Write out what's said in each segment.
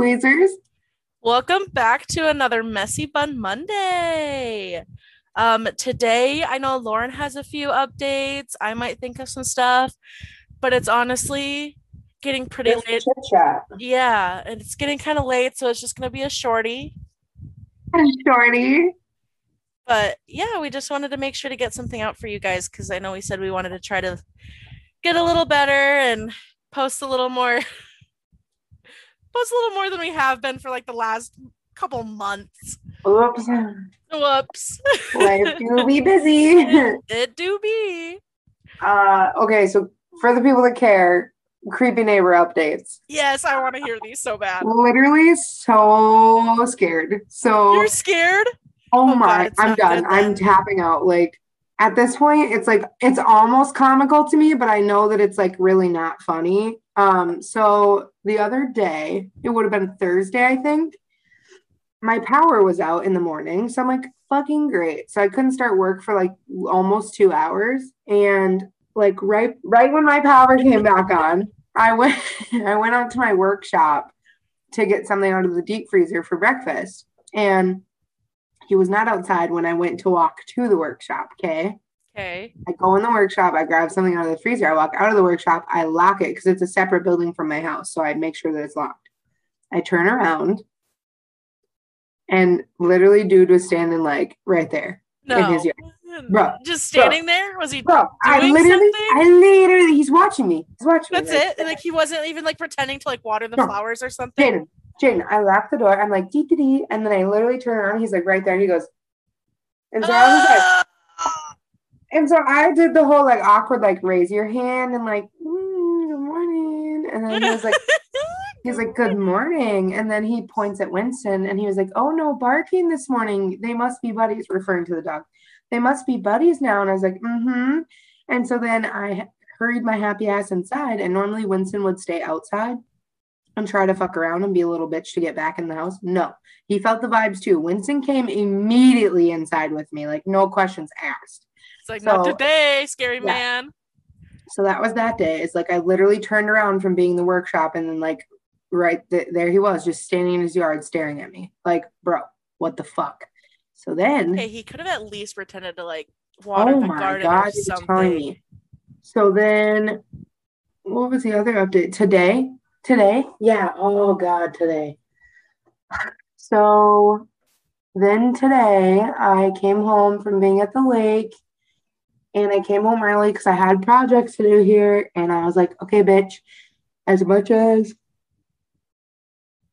Wheezers? Welcome back to another Messy Bun Monday. Um, today, I know Lauren has a few updates. I might think of some stuff, but it's honestly getting pretty late. chit chat. Yeah, and it's getting kind of late, so it's just gonna be a shorty. Shorty. But yeah, we just wanted to make sure to get something out for you guys because I know we said we wanted to try to get a little better and post a little more, post a little more than we have been for like the last couple months. Oops. Whoops. Life do be busy. it do be. Uh, okay, so for the people that care, creepy neighbor updates. Yes, I want to hear these so bad. Literally so scared. So You're scared? oh, oh my, God, I'm done. I'm tapping out. Like at this point, it's like it's almost comical to me, but I know that it's like really not funny. Um, so the other day, it would have been Thursday, I think. My power was out in the morning, so I'm like, fucking great. So I couldn't start work for like almost two hours, and like right right when my power came back on, I went I went out to my workshop to get something out of the deep freezer for breakfast, and he was not outside when I went to walk to the workshop. Okay. Okay. I go in the workshop, I grab something out of the freezer, I walk out of the workshop, I lock it because it's a separate building from my house. So I make sure that it's locked. I turn around and literally dude was standing like right there. No. his yard. Bro, Just standing there? Was he Bro, I literally, something? I literally, he's watching me. He's watching That's me. it? And like he wasn't even like pretending to like water the No. flowers or something? Jaden, Jaden, I lock the door. I'm like, dee dee dee. And then I literally turn around. He's like right there. He goes, and so I was like! And so I did the whole like awkward, like raise your hand and like, "Mm, good morning. And then he was like, he's like, good morning. And then he points at Winston and he was like, oh no, barking this morning. They must be buddies, referring to the dog. They must be buddies now. And I was like, mm-hmm. And so then I hurried my happy ass inside. And normally Winston would stay outside and try to fuck around and be a little bitch to get back in the house. No, he felt the vibes too. Winston came immediately inside with me, like no questions asked. Like not So- today, scary Yeah. man. So that was that day. It's like I literally turned around from being in the workshop and then like right th- there he was just standing in his yard staring at me. Like, bro, what the fuck? So then Okay, he could have at least pretended to like water oh the my garden god, or something. So then what was the other update? Today? Today? Yeah. Oh god, today. So then today I came home from being at the lake and I came home early because I had projects to do here. And I was like, okay, bitch, as much as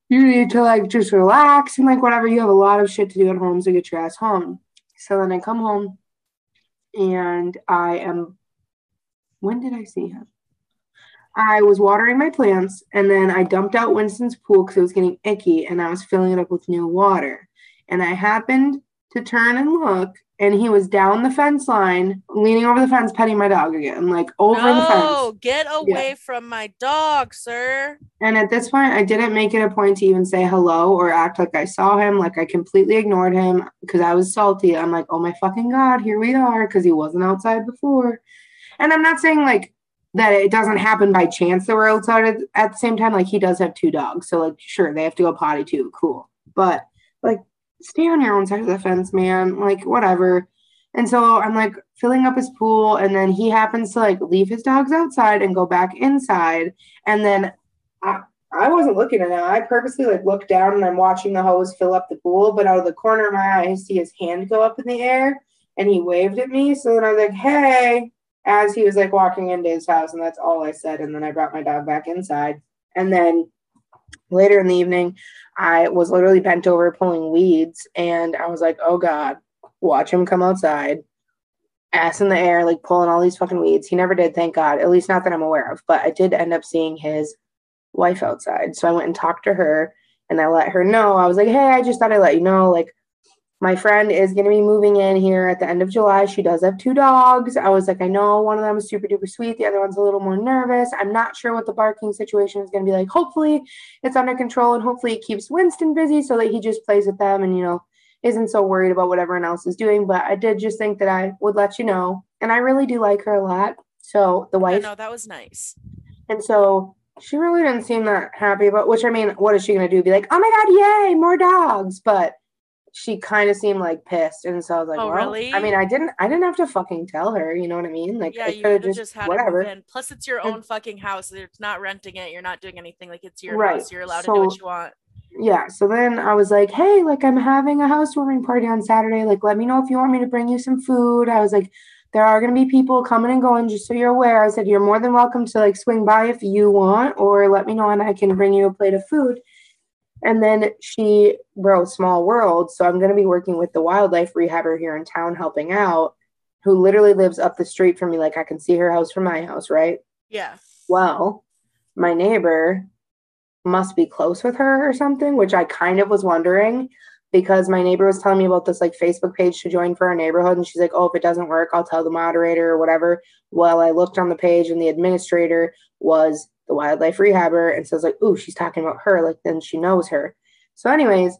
you need to like just relax and like whatever, you have a lot of shit to do at home, so get your ass home. So then I come home and I am, when did I see him? I was watering my plants and then I dumped out Winston's pool because it was getting icky and I was filling it up with new water. And I happened to turn and look and he was down the fence line, leaning over the fence, petting my dog again, like over the fence. No, get away from my dog, sir. And at this point, I didn't make it a point to even say hello or act like I saw him. Like I completely ignored him because I was salty. I'm like, oh my fucking God, here we are because he wasn't outside before. And I'm not saying like that it doesn't happen by chance that we're outside at, at the same time. Like he does have two dogs. So, like, sure, they have to go potty too. Cool. But like, stay on your own side of the fence, man. Like, whatever. And so I'm like filling up his pool, and then he happens to like leave his dogs outside and go back inside. And then I, I wasn't looking at him. I purposely like looked down and I'm watching the hose fill up the pool, but out of the corner of my eye, I see his hand go up in the air and he waved at me. So then I was like, hey, as he was like walking into his house, and that's all I said. And then I brought my dog back inside. And then later in the evening, I was literally bent over pulling weeds, and I was like, oh God, watch him come outside, ass in the air, like pulling all these fucking weeds. He never did, thank God, at least not that I'm aware of. But I did end up seeing his wife outside. So I went and talked to her and I let her know. I was like, hey, I just thought I'd let you know, like, my friend is going to be moving in here at the end of July. She does have two dogs. I was like, I know one of them is super duper sweet. The other one's a little more nervous. I'm not sure what the barking situation is going to be like. Hopefully, it's under control and hopefully it keeps Winston busy so that he just plays with them and, you know, isn't so worried about what everyone else is doing. But I did just think that I would let you know. And I really do like her a lot. So the I wife know that was nice. and so she really didn't seem that happy about which I mean, what is she gonna do? Be like, oh my god, yay, more dogs. But she kind of seemed like pissed. And so I was like, Oh, well, really? I mean, I didn't I didn't have to fucking tell her, you know what I mean? Like Yeah, I you could have just, had whatever. it. Plus, it's your own fucking house. It's not renting it. You're not doing anything. Like it's your Right, house. You're allowed to do what you want. Yeah. So then I was like, hey, like I'm having a housewarming party on Saturday. Like, let me know if you want me to bring you some food. I was like, there are gonna be people coming and going, just so you're aware. I said, you're more than welcome to like swing by if you want, or let me know and I can bring you a plate of food. And then she, bro, small world. So I'm gonna be working with the wildlife rehabber here in town, helping out, who literally lives up the street from me. Like I can see her house from my house, right? Yeah. well, my neighbor must be close with her or something, which I kind of was wondering because my neighbor was telling me about this like Facebook page to join for our neighborhood. And she's like, oh, if it doesn't work, I'll tell the moderator or whatever. Well, I looked on the page and the administrator was the wildlife rehabber. And so I was like, ooh, she's talking about her. Like, then she knows her. So, anyways,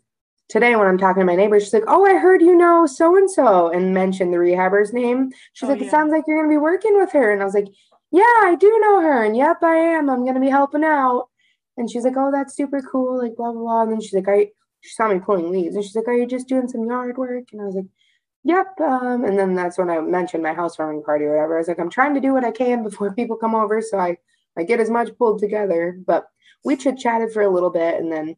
today when I'm talking to my neighbor, she's like, oh, I heard you know so and so and mentioned the rehabber's name. She's Oh, like, yeah. it sounds like you're going to be working with her. And I was like, yeah, I do know her. And yep, I am. I'm going to be helping out. And she's like, oh, that's super cool. Like, blah, blah, blah. And then she's like, I, she saw me pulling leaves. And she's like, are you just doing some yard work? And I was like, yep. Um, and then that's when I mentioned my housewarming party or whatever. I was like, I'm trying to do what I can before people come over. So I, I get as much pulled together. But we chit chatted for a little bit and then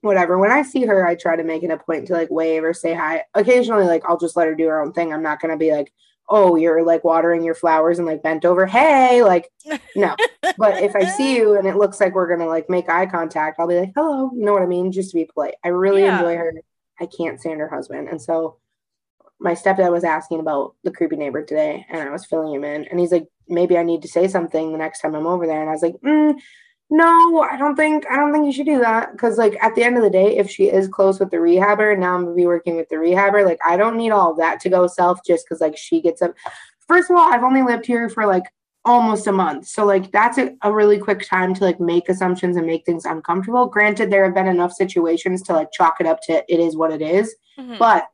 whatever. When I see her, I try to make it a point to like wave or say hi. Occasionally, like I'll just let her do her own thing. I'm not gonna be like, oh, you're like watering your flowers and like bent over. Hey, like no. But if I see you and it looks like we're gonna like make eye contact, I'll be like, hello. You know what I mean? Just to be polite. I really Yeah. enjoy her. I can't stand her husband. And so my stepdad was asking about the creepy neighbor today and I was filling him in and he's like, maybe I need to say something the next time I'm over there. And I was like, mm, no, I don't think I don't think you should do that. Cause like at the end of the day, if she is close with the rehabber, and now I'm gonna be working with the rehabber, like I don't need all that to go self just because like she gets up. First of all, I've only lived here for like almost a month. So like that's a, a really quick time to like make assumptions and make things uncomfortable. Granted, there have been enough situations to like chalk it up to it is what it is. Mhm. But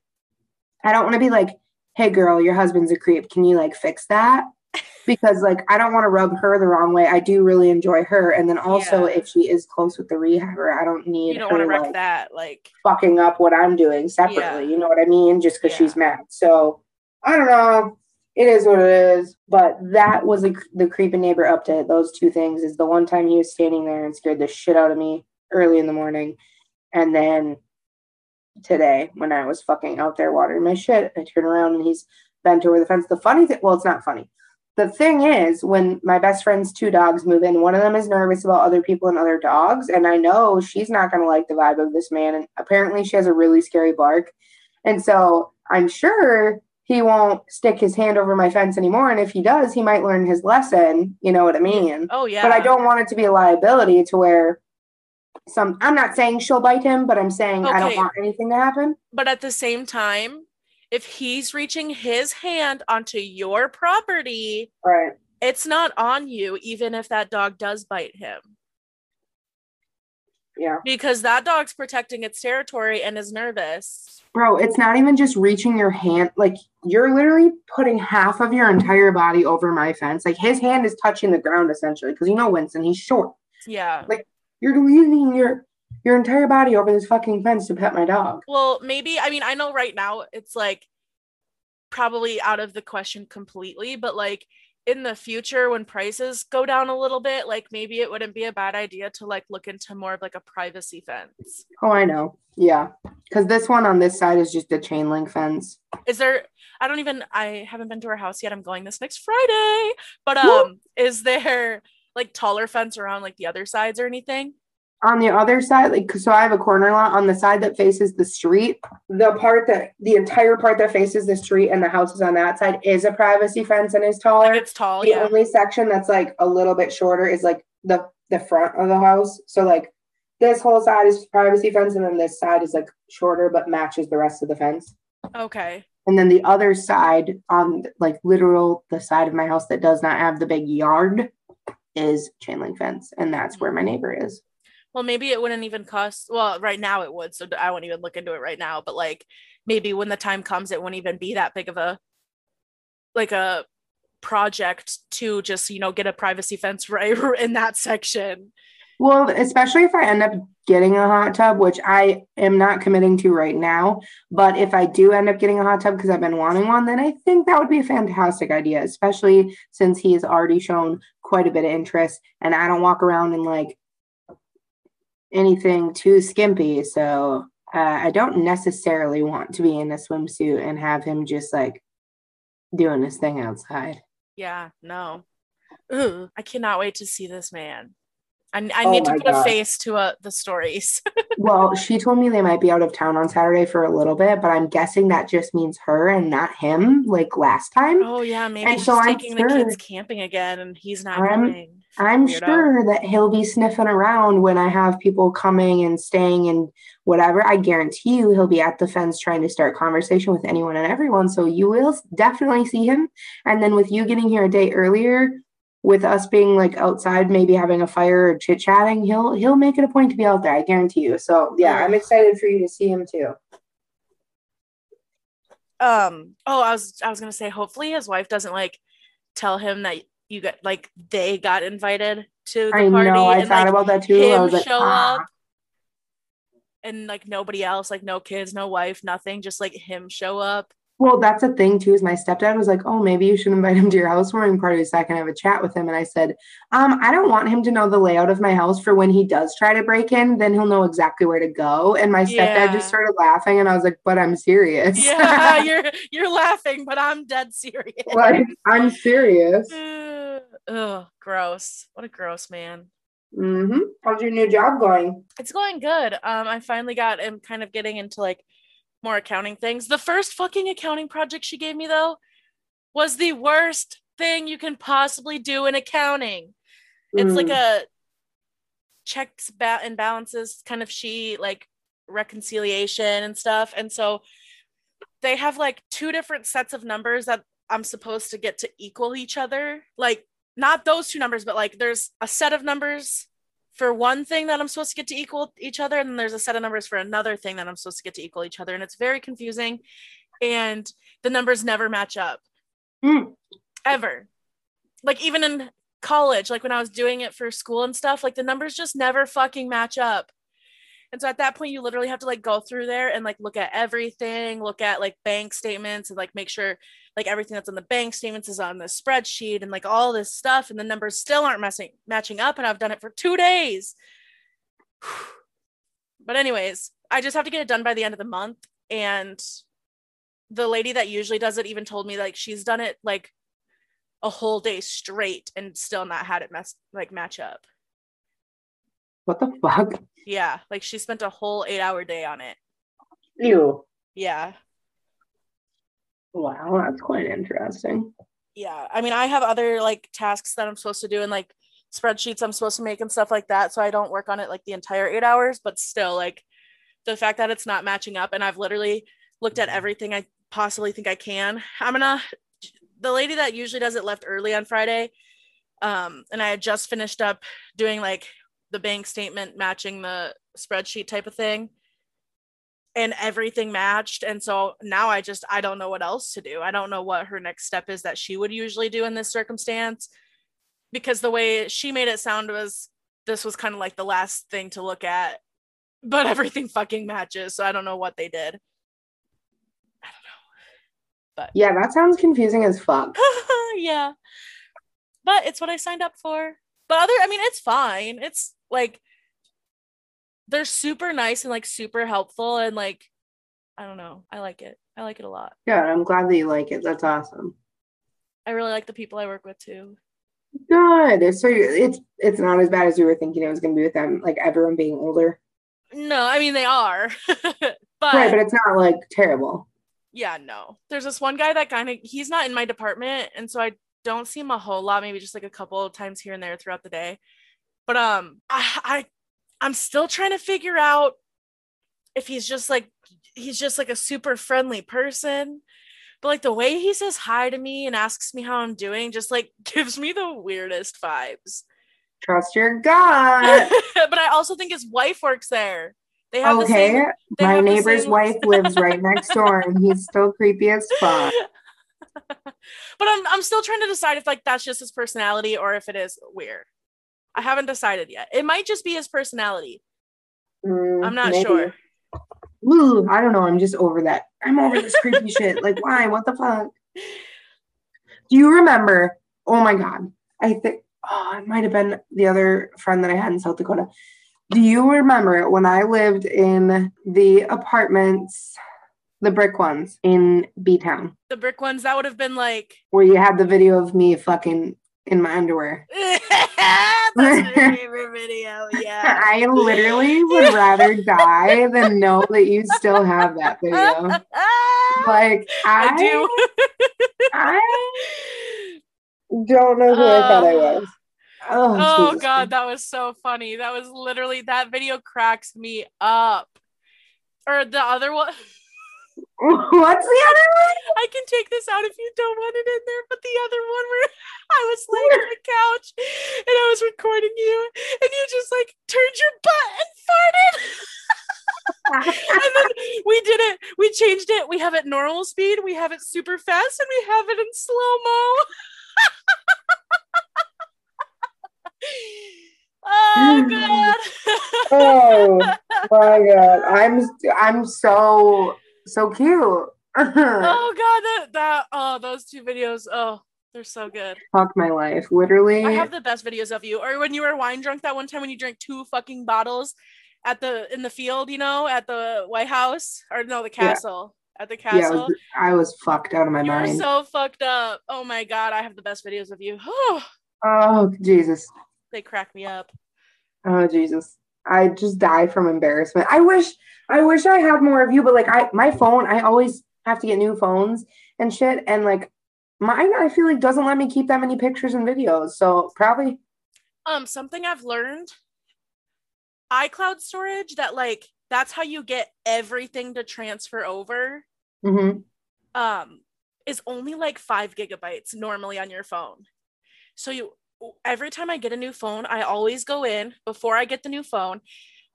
I don't want to be like, hey girl, your husband's a creep. Can you like fix that? Because like I don't want to rub her the wrong way. I do really enjoy her. And then also Yeah. if she is close with the rehabber, I don't need you don't her like, that. Like, fucking up what I'm doing separately. Yeah. You know what I mean? Just because Yeah. she's mad. So I don't know. It is what it is. But that was a, the creeping neighbor update. Those two things is the one time he was standing there and scared the shit out of me early in the morning. And then today when I was fucking out there watering my shit, I turn around and he's bent over the fence. The funny thing, well, it's not funny. The thing is, when my best friend's two dogs move in, one of them is nervous about other people and other dogs. And I know she's not going to like the vibe of this man. And apparently, she has a really scary bark. And so I'm sure he won't stick his hand over my fence anymore. And if he does, he might learn his lesson. You know what I mean? oh yeah. But I don't want it to be a liability to where some, I'm not saying she'll bite him, but I'm saying I don't want anything to happen. But at the same time, if he's reaching his hand onto your property, Right. it's not on you, even if that dog does bite him. Yeah. Because that dog's protecting its territory and is nervous. Bro, it's not even just reaching your hand. Like, you're literally putting half of your entire body over my fence. Like, his hand is touching the ground essentially. Because you know Winston, he's short. Yeah. Like, you're leaning your your entire body over this fucking fence to pet my dog. Well, maybe, I mean, I know right now it's like probably out of the question completely, but like in the future when prices go down a little bit, like maybe it wouldn't be a bad idea to like look into more of like a privacy fence. Oh, I know. Yeah. Because this one on this side is just a chain link fence. Is there I don't even I haven't been to her house yet. I'm going this next Friday. But Woo! um is there like taller fence around like the other sides or anything? On the other side, like, so I have a corner lot on the side that faces the street. The part that, the entire part that faces the street and the houses on that side is a privacy fence and is taller. It's tall, the yeah. only section that's like a little bit shorter is like the the front of the house. So like this whole side is privacy fence, and then this side is like shorter but matches the rest of the fence. Okay. And then the other side on like literal the side of my house that does not have the big yard is chain link fence, and that's where my mm. neighbor is. Well, maybe it wouldn't even cost. Well, right now it would, so I won't even look into it right now. But like, maybe when the time comes, it wouldn't even be that big of a, like a, project to just you know get a privacy fence right in that section Well, especially if I end up getting a hot tub, which I am not committing to right now. But if I do end up getting a hot tub because I've been wanting one, then I think that would be a fantastic idea, especially since he has already shown quite a bit of interest and I don't walk around in like anything too skimpy. So uh, I don't necessarily want to be in a swimsuit and have him just like doing his thing outside. yeah no Ugh, i cannot wait to see this man i, I Oh need to put a face to uh, the stories Well, she told me they might be out of town on Saturday for a little bit, but I'm guessing that just means her and not him, like last time. oh yeah maybe And she's so I'm taking the kids camping again and he's not I'm- coming I'm Weirdo. sure that he'll be sniffing around when I have people coming and staying and whatever. I guarantee you he'll be at the fence trying to start conversation with anyone and everyone. So you will definitely see him. And then with you getting here a day earlier, with us being like outside, maybe having a fire or chit chatting, he'll he'll make it a point to be out there. I guarantee you. So yeah, I'm excited for you to see him too. um oh i was i was gonna say hopefully his wife doesn't like tell him that you got like they got invited to the I party know. I and thought like about that too. I him like, show ah. up and like nobody else like no kids no wife nothing just like him show up Well, that's the thing too. Is my stepdad was like, "Oh, maybe you should invite him to your housewarming party so I can have a chat with him." And I said, "Um, I don't want him to know the layout of my house for when he does try to break in. Then he'll know exactly where to go." And my stepdad Yeah. just started laughing, and I was like, "But I'm serious. yeah you're you're laughing but i'm dead serious like I'm serious." Ugh, gross what a gross man Mm-hmm. How's your new job going? it's going good um i finally got am kind of getting into like more accounting things. The first fucking accounting project she gave me though was the worst thing you can possibly do in accounting. It's like Mm. a checks ba- and balances kind of sheet like reconciliation and stuff. And so they have like two different sets of numbers that i'm supposed to get to equal each other. Like not those two numbers but like there's a set of numbers for one thing that i'm supposed to get to equal each other and then there's a set of numbers for another thing that i'm supposed to get to equal each other and it's very confusing and the numbers never match up. Mm. ever. Like even in college like when i was doing it for school and stuff like the numbers just never fucking match up. And so at that point you literally have to like go through there and like look at everything look at like bank statements and like make sure like everything that's on the bank statements is on the spreadsheet and like all this stuff and the numbers still aren't messing matching up and i've done it for two days but anyways i just have to get it done by the end of the month and the lady that usually does it even told me like she's done it like a whole day straight and still not had it mess like match up. What the fuck? Yeah, like she spent a whole eight hour day on it. Ew. Yeah. Wow, that's quite interesting. Yeah. I mean, I have other like tasks that I'm supposed to do and like spreadsheets I'm supposed to make and stuff like that. So I don't work on it like the entire eight hours, but still, like the fact that it's not matching up and I've literally looked at everything I possibly think I can. I'm gonna, the lady that usually does it left early on Friday. Um, and I had just finished up doing like the bank statement matching the spreadsheet type of thing. And everything matched. And so now I just, I don't know what else to do. I don't know what her next step is that she would usually do in this circumstance. Because the way she made it sound was this was kind of like the last thing to look at, but everything fucking matches. So I don't know what they did. I don't know. But yeah, that sounds confusing as fuck. yeah. But it's what I signed up for. But other I mean it's fine. It's like they're super nice and like super helpful and like I don't know. I like it. I like it a lot. Yeah, I'm glad that you like it. That's awesome. I really like the people I work with too. Good. So it's it's not as bad as we were thinking it was going to be with them, like everyone being older. No, I mean they are. but, right, but it's not like terrible. yeah, no. There's this one guy that kind of he's not in my department and so I don't see him a whole lot, maybe just like a couple of times here and there throughout the day. But um I, I I'm still trying to figure out if he's just like he's just like a super friendly person. But like the way he says hi to me and asks me how I'm doing just like gives me the weirdest vibes. Trust your gut. but I also think his wife works there. They have the okay. same they My neighbor's same- wife lives right next door and he's still creepy as fuck. but I'm I'm still trying to decide if like that's just his personality or if it is weird. I haven't decided yet. It might just be his personality. Mm, I'm not maybe. sure. Ooh, I don't know. I'm just over that. I'm over this creepy shit. Like, why? What the fuck? Do you remember? Oh my god. I think oh, it might have been the other friend that I had in South Dakota. Do you remember when I lived in the apartments, the brick ones in B Town, The brick ones that would have been like where you had the video of me fucking in my underwear? that's my favorite video. Yeah. I literally would rather die than know that you still have that video. Like I, I do. I don't know who I thought I was. Oh. oh, Oh Jesus god, that was so funny. That was literally that video cracks me up. Or the other one. What's the other one? I can take this out if you don't want it in there, but the other one where I was laying on the couch and I was recording you and you just like turned your butt and farted. and then we did it. We changed it. We have it normal speed, we have it super fast, and we have it in slow mo. oh mm. god. oh my god, I'm I'm so so cute. Uh-huh. oh god, that that oh those two videos. Oh, they're so good. Fuck my life, literally. I have the best videos of you. Or when you were wine drunk that one time when you drank two fucking bottles at the in the field, you know, at the White House or no, the Yeah. castle. At the yeah, I castle. was, I was fucked out of my mind. you were mind. so fucked up. Oh my god, I have the best videos of you. Oh, oh Jesus. they crack me up. Oh Jesus. I just died from embarrassment. I wish I wish I had more of you, but like I my phone, I always have to get new phones and shit. And like mine, I feel like doesn't let me keep that many pictures and videos. So probably Um, something I've learned iCloud storage that like that's how you get everything to transfer over. mhm. um is only like five gigabytes normally on your phone. So you every time I get a new phone, I always go in before I get the new phone.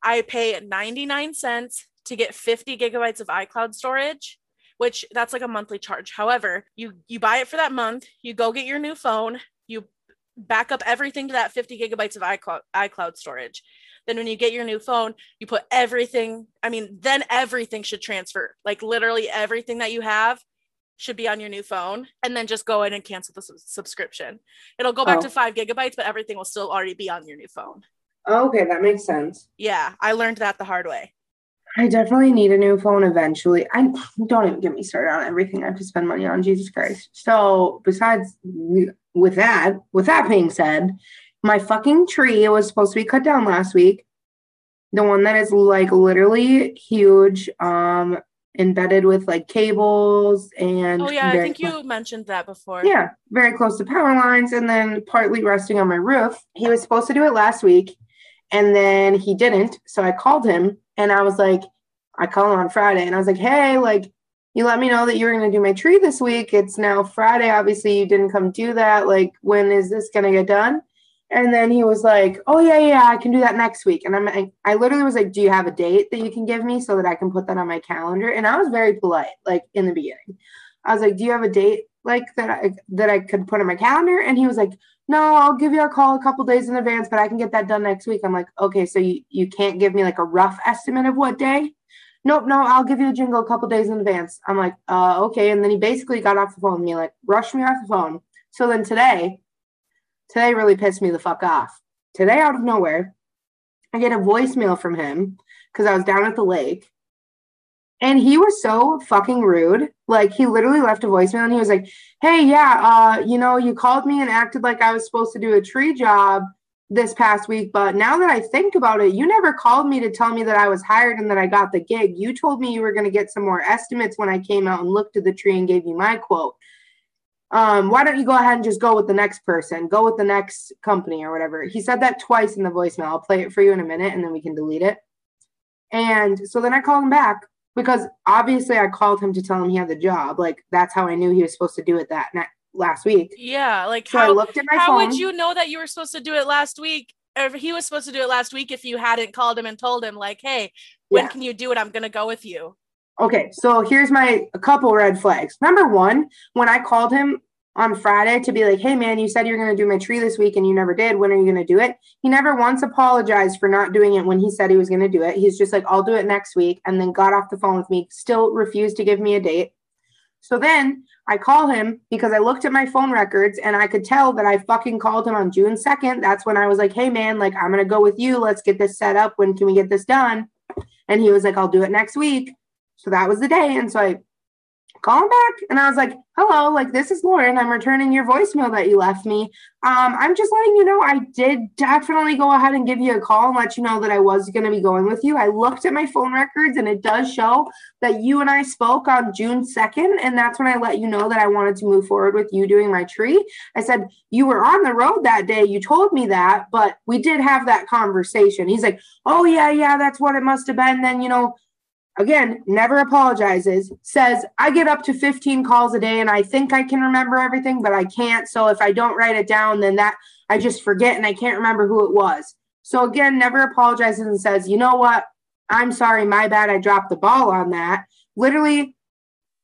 I pay 99 cents to get 50 gigabytes of iCloud storage, which that's like a monthly charge. However, you you buy it for that month, you go get your new phone, you back up everything to that 50 gigabytes of iCloud iCloud storage. Then when you get your new phone, you put everything, I mean, then everything should transfer. Like literally everything that you have should be on your new phone and then just go in and cancel the sub- subscription. It'll go back Oh. to 5 gigabytes, but everything will still already be on your new phone. Oh, okay, that makes sense. Yeah, I learned that the hard way. I definitely need a new phone eventually. I don't even get me started on everything I have to spend money on. Jesus Christ. So besides with that, with that being said, my fucking tree was supposed to be cut down last week. The one that is like literally huge, um, embedded with like cables and Oh yeah, I think you mentioned that before. yeah, very close to power lines and then partly resting on my roof. He was supposed to do it last week and then he didn't. So I called him and I was like, I called him on Friday and I was like, hey, like, you let me know that you were going to do my tree this week. It's now Friday. Obviously, you didn't come do that. Like, when is this going to get done? And then he was like, oh, yeah, yeah, I can do that next week. And I'm, I, I literally was like, do you have a date that you can give me so that I can put that on my calendar? And I was very polite, like, in the beginning. I was like, "Do you have a date like that I that I could put on my calendar?" And he was like, "No, I'll give you a call a couple days in advance, but I can get that done next week." I'm like, "Okay, so you you can't give me like a rough estimate of what day?" Nope, no, I'll give you a jingle a couple days in advance. I'm like, uh, okay. And then he basically got off the phone with me, like, rushed me off the phone. So then today, today really pissed me the fuck off. Today, out of nowhere, I get a voicemail from him because I was down at the lake. And he was so fucking rude. Like he literally left a voicemail and he was like, Hey, yeah, uh, you know, you called me and acted like I was supposed to do a tree job this past week, but now that I think about it, you never called me to tell me that I was hired and that I got the gig. You told me you were going to get some more estimates when I came out and looked at the tree and gave you my quote. Um, why don't you go ahead and just go with the next person, go with the next company or whatever. He said that twice in the voicemail. I'll play it for you in a minute and then we can delete it. And so then I called him back because obviously I called him to tell him he had the job. Like that's how I knew he was supposed to do it that night last week. Yeah, like So I how looked at my how phone. would you know that you were supposed to do it last week? Or if he was supposed to do it last week if you hadn't called him and told him like, "Hey, when Yeah. can you do it? I'm gonna go with you." Okay, so here's my a couple red flags. Number one, when I called him on Friday to be like, hey man, you said you're going to do my tree this week and you never did. When are you going to do it? He never once apologized for not doing it when he said he was going to do it. He's just like, I'll do it next week. And then got off the phone with me, still refused to give me a date. So then I call him because I looked at my phone records and I could tell that I fucking called him on June 2nd. That's when I was like, hey man, like I'm going to go with you. Let's get this set up. When can we get this done? And he was like, I'll do it next week. So that was the day. And so I call him back. And I was like, hello, like this is Lauren. I'm returning your voicemail that you left me. Um, I'm just letting you know I did definitely go ahead and give you a call and let you know that I was going to be going with you. I looked at my phone records and it does show that you and I spoke on June 2nd. And that's when I let you know that I wanted to move forward with you doing my tree. I said, you were on the road that day. You told me that, but we did have that conversation. He's like, oh, yeah, yeah, that's what it must have been. Then, you know, again, never apologizes, says, I get up to 15 calls a day and I think I can remember everything, but I can't. So if I don't write it down, then that I just forget and I can't remember who it was. So again, never apologizes and says, you know what? I'm sorry, my bad. I dropped the ball on that. Literally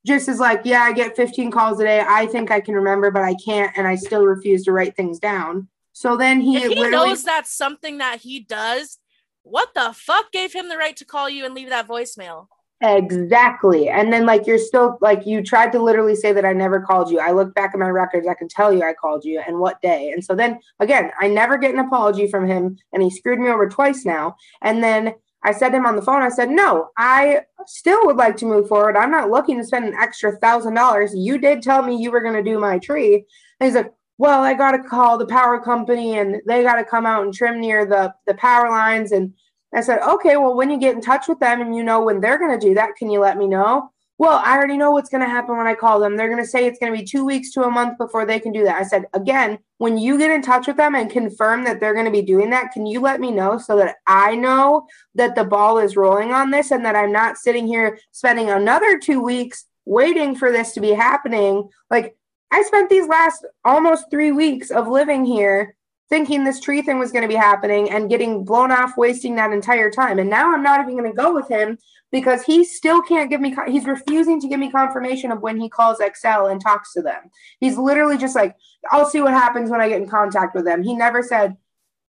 just is like, yeah, I get 15 calls a day. I think I can remember, but I can't. And I still refuse to write things down. So then he, if he knows that's something that he does, what the fuck gave him the right to call you and leave that voicemail? Exactly. And then like you're still like you tried to literally say that I never called you. I look back at my records, I can tell you I called you and what day. And so then again, I never get an apology from him and he screwed me over twice now. And then I said to him on the phone, I said, No, I still would like to move forward. I'm not looking to spend an extra thousand dollars. You did tell me you were gonna do my tree. And he's like, well, I got to call the power company and they got to come out and trim near the, the power lines. And I said, okay, well, when you get in touch with them and you know when they're going to do that, can you let me know? Well, I already know what's going to happen when I call them. They're going to say it's going to be two weeks to a month before they can do that. I said, again, when you get in touch with them and confirm that they're going to be doing that, can you let me know so that I know that the ball is rolling on this and that I'm not sitting here spending another two weeks waiting for this to be happening? Like, I spent these last almost three weeks of living here thinking this tree thing was going to be happening and getting blown off, wasting that entire time. And now I'm not even going to go with him because he still can't give me, he's refusing to give me confirmation of when he calls Xcel and talks to them. He's literally just like, I'll see what happens when I get in contact with them. He never said,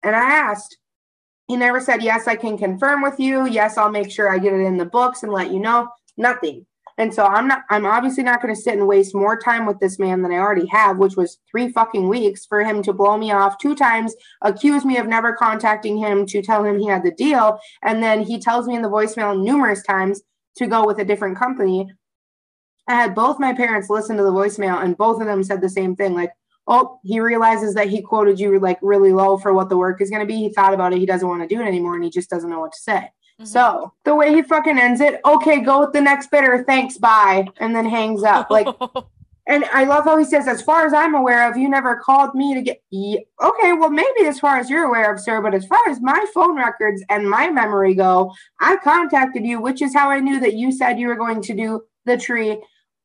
and I asked, he never said, Yes, I can confirm with you. Yes, I'll make sure I get it in the books and let you know. Nothing. And so I'm not I'm obviously not going to sit and waste more time with this man than I already have, which was 3 fucking weeks for him to blow me off two times, accuse me of never contacting him to tell him he had the deal, and then he tells me in the voicemail numerous times to go with a different company. I had both my parents listen to the voicemail and both of them said the same thing like oh, he realizes that he quoted you like really low for what the work is going to be. He thought about it. He doesn't want to do it anymore and he just doesn't know what to say. Mm-hmm. So the way he fucking ends it, okay, go with the next bidder. Thanks, bye. And then hangs up. Like, and I love how he says, as far as I'm aware of, you never called me to get. Okay, well, maybe as far as you're aware of, sir, but as far as my phone records and my memory go, I contacted you, which is how I knew that you said you were going to do the tree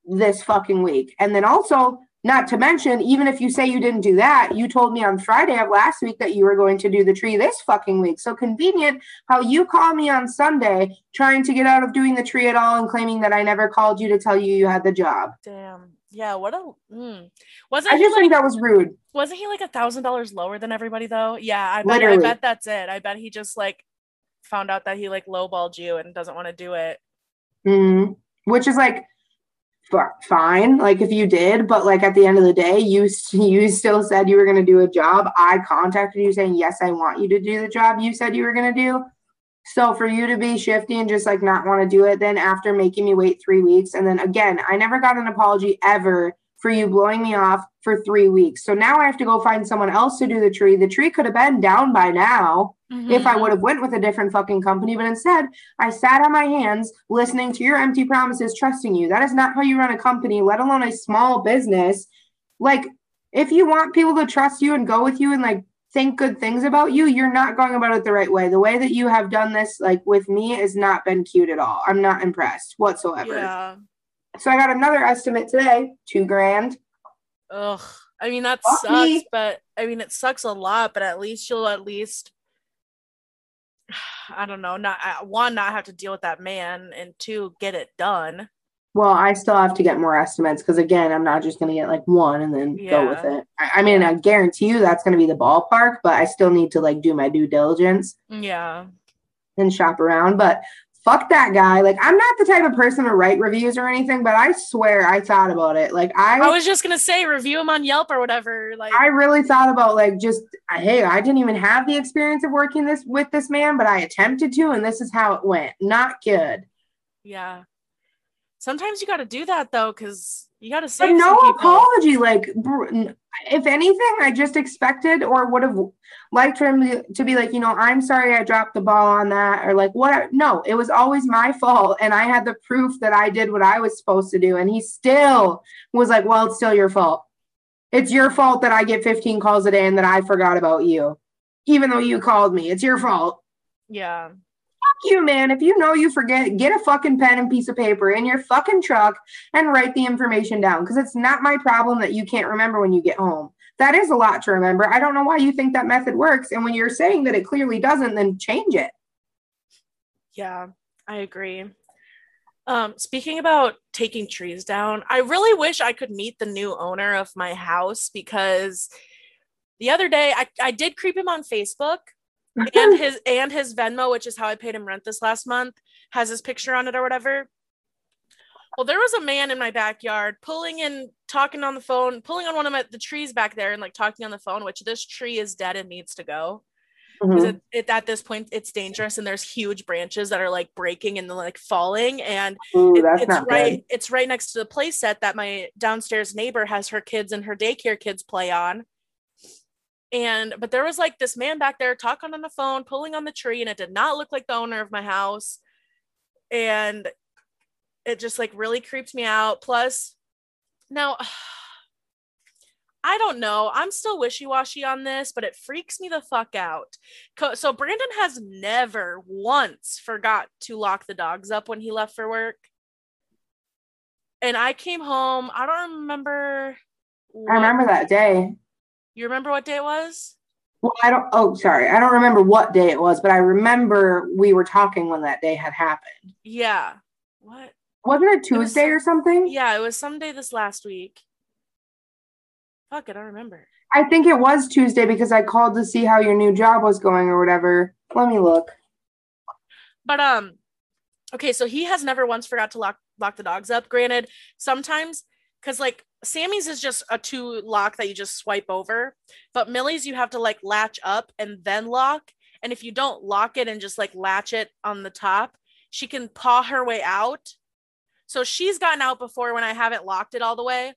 this fucking week. And then also, not to mention, even if you say you didn't do that, you told me on Friday of last week that you were going to do the tree this fucking week. So convenient how you call me on Sunday trying to get out of doing the tree at all and claiming that I never called you to tell you you had the job. Damn. Yeah. What a. Mm. Wasn't I just like, think that was rude. Wasn't he like a thousand dollars lower than everybody though? Yeah. I bet. Literally. I bet that's it. I bet he just like found out that he like lowballed you and doesn't want to do it. Mm-hmm. Which is like fine like if you did but like at the end of the day you you still said you were going to do a job. I contacted you saying yes i want you to do the job you said you were going to do. So for you to be shifty and just like not want to do it then after making me wait 3 weeks and then again i never got an apology ever for you blowing me off for 3 weeks. So now i have to go find someone else to do the tree. The tree could have been down by now mm-hmm. if I would have went with a different fucking company. But instead, I sat on my hands listening to your empty promises, trusting you. That is not how you run a company, let alone a small business. Like, if you want people to trust you and go with you and like think good things about you, you're not going about it the right way. The way that you have done this, like with me, has not been cute at all. I'm not impressed whatsoever. Yeah. So I got another estimate today, two grand. Ugh. I mean that Fuck sucks, me. but I mean it sucks a lot, but at least you'll at least I don't know, not uh, one, not have to deal with that man, and two, get it done. Well, I still have to get more estimates because again, I'm not just gonna get like one and then go with it. I, I mean, I guarantee you that's gonna be the ballpark, but I still need to like do my due diligence Yeah. and shop around. But fuck that guy. Like, I'm not the type of person to write reviews or anything, but I swear I thought about it. Like, I, I was just gonna say review him on Yelp or whatever. Like, I really thought about like just hey, I didn't even have the experience of working this with this man, but I attempted to, and this is how it went. Not good. yeah. Sometimes you got to do that though, because you got to save no apology. Like, if anything, I just expected or would have liked for him to be like, you know, I'm sorry I dropped the ball on that, or like what? No, it was always my fault, and I had the proof that I did what I was supposed to do, and he still was like, well, it's still your fault. It's your fault that I get 15 calls a day and that I forgot about you, even though you called me. It's your fault. Yeah. You, man. If you know you forget, get a fucking pen and piece of paper in your fucking truck and write the information down because it's not my problem that you can't remember when you get home. That is a lot to remember. I don't know why you think that method works. And when you're saying that it clearly doesn't, then change it. Yeah, I agree. Um, speaking about taking trees down, I really wish I could meet the new owner of my house because the other day I, I did creep him on Facebook and his and his Venmo, which is how I paid him rent this last month, has his picture on it or whatever. Well, there was a man in my backyard pulling and talking on the phone, pulling on one of my, the trees back there and like talking on the phone, which this tree is dead and needs to go Mhm. it, it, at this point it's dangerous and there's huge branches that are like breaking and like falling and Ooh, it- it's right good. it's right next to the play set that my downstairs neighbor has her kids and her daycare kids play on and but there was like this man back there talking on the phone pulling on the tree and it did not look like the owner of my house and it just like really creeped me out plus now I don't know. I'm still wishy washy on this, but it freaks me the fuck out. So, Brandon has never once forgot to lock the dogs up when he left for work. And I came home. I don't remember. I remember that day. You remember what day it was? Well, I don't, oh, sorry. I don't remember what day it was, but I remember we were talking when that day had happened. Yeah. What? Wasn't it was Tuesday some- or something? Yeah, it was someday this last week. Fuck, it, I don't remember. I think it was Tuesday because I called to see how your new job was going or whatever. Let me look. But um, okay, so he has never once forgot to lock lock the dogs up. Granted, sometimes because like Sammy's is just a two lock that you just swipe over, but Millie's you have to like latch up and then lock. And if you don't lock it and just like latch it on the top, she can paw her way out. So she's gotten out before when I haven't locked it all the way.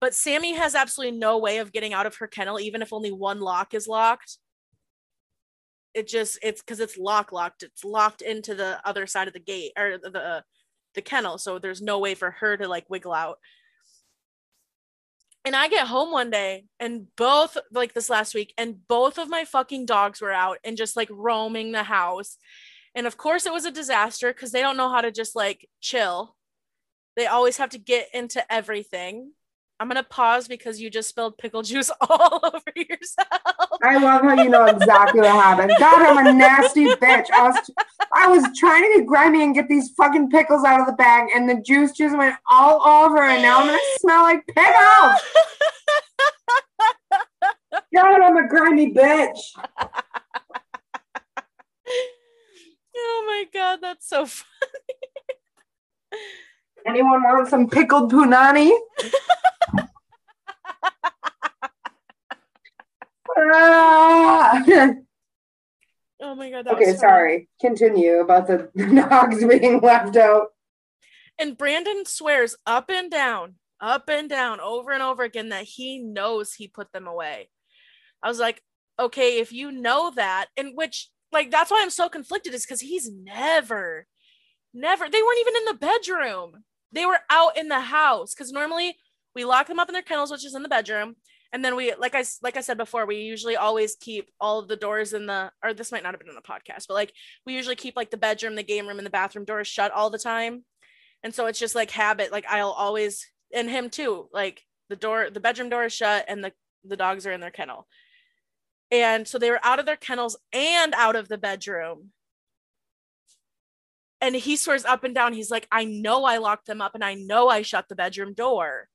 But Sammy has absolutely no way of getting out of her kennel, even if only one lock is locked. It just it's because it's lock locked. It's locked into the other side of the gate or the the, kennel, so there's no way for her to like wiggle out. And I get home one day and both like this last week, and both of my fucking dogs were out and just like roaming the house. And of course, it was a disaster because they don't know how to just like chill. They always have to get into everything. I'm gonna pause because you just spilled pickle juice all over yourself. I love how you know exactly what happened. God, I'm a nasty bitch. I was, I was trying to get grimy and get these fucking pickles out of the bag, and the juice just went all over, and now I'm gonna smell like pickles. God, I'm a grimy bitch. oh my god, that's so fun. Anyone want some pickled punani? Ah. Oh my god. That okay, was sorry. Continue about the dogs being left out. And Brandon swears up and down, up and down, over and over again that he knows he put them away. I was like, okay, if you know that, and which, like, that's why I'm so conflicted, is because he's never, never, they weren't even in the bedroom. They were out in the house. Because normally we lock them up in their kennels, which is in the bedroom. And then we, like I, like I said before, we usually always keep all of the doors in the, or this might not have been in the podcast, but like we usually keep like the bedroom, the game room, and the bathroom doors shut all the time. And so it's just like habit. Like I'll always, and him too, like the door, the bedroom door is shut and the, the dogs are in their kennel. And so they were out of their kennels and out of the bedroom And he swears up and down, he's like, I know I locked them up and I know I shut the bedroom door.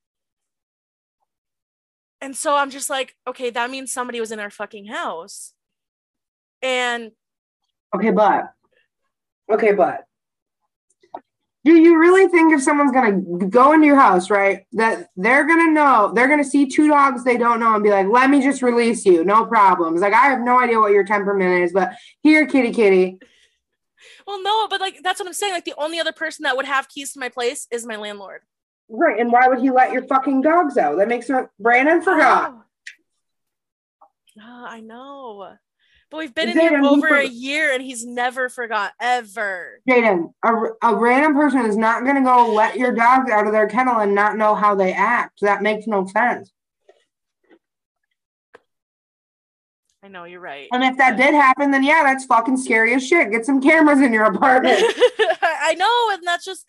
And so I'm just like, okay, that means somebody was in our fucking house. And Okay, but okay, but do you really think if someone's gonna go into your house, right, that they're gonna know, they're gonna see two dogs they don't know and be like, let me just release you, no problems. Like I have no idea what your temperament is, but here, kitty kitty. Well, no, but like that's what I'm saying. Like the only other person that would have keys to my place is my landlord. Right, and why would he let your fucking dogs out? That makes no Brandon forgot. Oh. Ah, I know. But we've been in Zayden, here he over a year and he's never forgot ever. Jaden, a, a random person is not gonna go let your dogs out of their kennel and not know how they act. That makes no sense. I know you're right. And if that did happen, then yeah, that's fucking scary as shit. Get some cameras in your apartment. I know, and that's just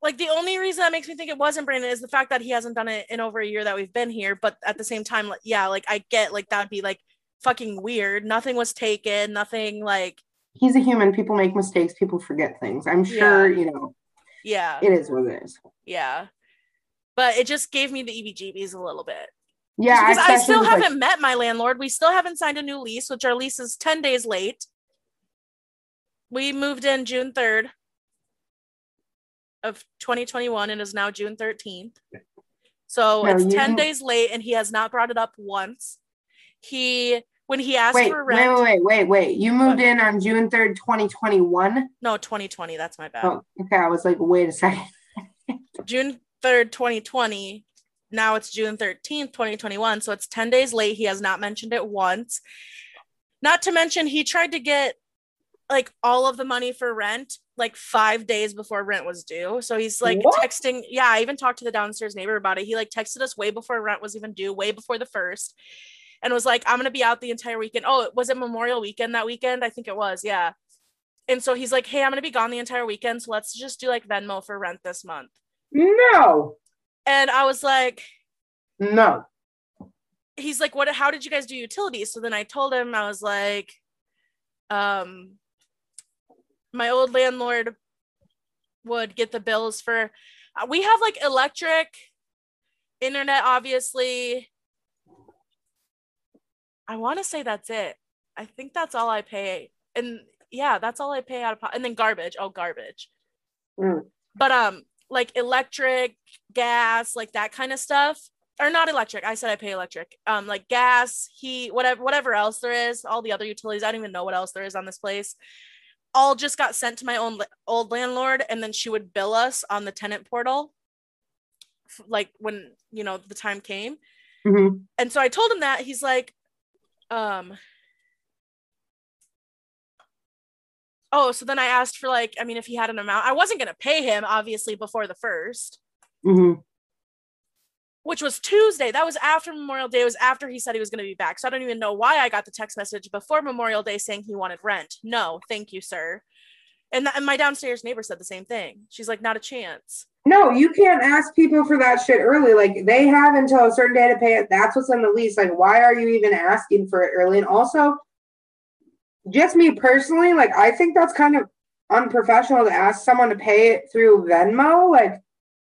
like the only reason that makes me think it wasn't Brandon is the fact that he hasn't done it in over a year that we've been here. But at the same time, like, yeah, like I get like that'd be like fucking weird. Nothing was taken, nothing like He's a human. People make mistakes. People forget things. I'm sure, you know, yeah, it is what it is. yeah. But it just gave me the EBGBs a little bit. Yeah, because I still like, haven't met my landlord. We still haven't signed a new lease, which our lease is 10 days late. We moved in June 3rd of 2021 and is now June 13th. So No, it's 10 don't- days late and he has not brought it up once. He when he asked wait, for rent, wait, wait, wait, wait. You moved What? in on June 3rd, 2021. no 2020, that's my bad. Oh, okay. I was like, wait a second. June 3rd, 2020. Now it's June 13th, 2021. So it's 10 days late. He has not mentioned it once. Not to mention, he tried to get like all of the money for rent like five days before rent was due. So he's like What? texting. Yeah, I even talked to the downstairs neighbor about it. He like texted us way before rent was even due, way before the first, and was like, I'm going to be out the entire weekend. Oh, was it Memorial weekend that weekend? I think it was. Yeah. And so he's like, Hey, I'm going to be gone the entire weekend. So let's just do like Venmo for rent this month. No, And I was like, no. he's like, what, how did you guys do utilities? So then I told him, I was like, um, my old landlord would get the bills for, uh, we have like electric, internet, obviously. I want to say that's it. I think that's all I pay. And yeah, that's all I pay out of, po- and then garbage. Oh, garbage. Mm. But, um, like electric, gas, like that kind of stuff or not electric. I said I pay electric. Um, like gas, heat, whatever, whatever else there is, all the other utilities. I don't even know what else there is on this place. All just got sent to my own old landlord, and then she would bill us on the tenant portal, like when you know the time came. Mhm. And so I told him that he's like, um. Oh, so then I asked for like, I mean, if he had an amount, I wasn't gonna pay him obviously before the first Mhm. which was Tuesday. That was after Memorial Day. It was after he said he was going to be back. So I don't even know why I got the text message before Memorial Day saying he wanted rent. No, thank you, sir. And, th- and my downstairs neighbor said the same thing. She's like, not a chance. No, you can't ask people for that shit early. Like they have until a certain day to pay it. That's what's in the lease. Like, why are you even asking for it early? And also, just me personally, like I think that's kind of unprofessional to ask someone to pay it through Venmo. Like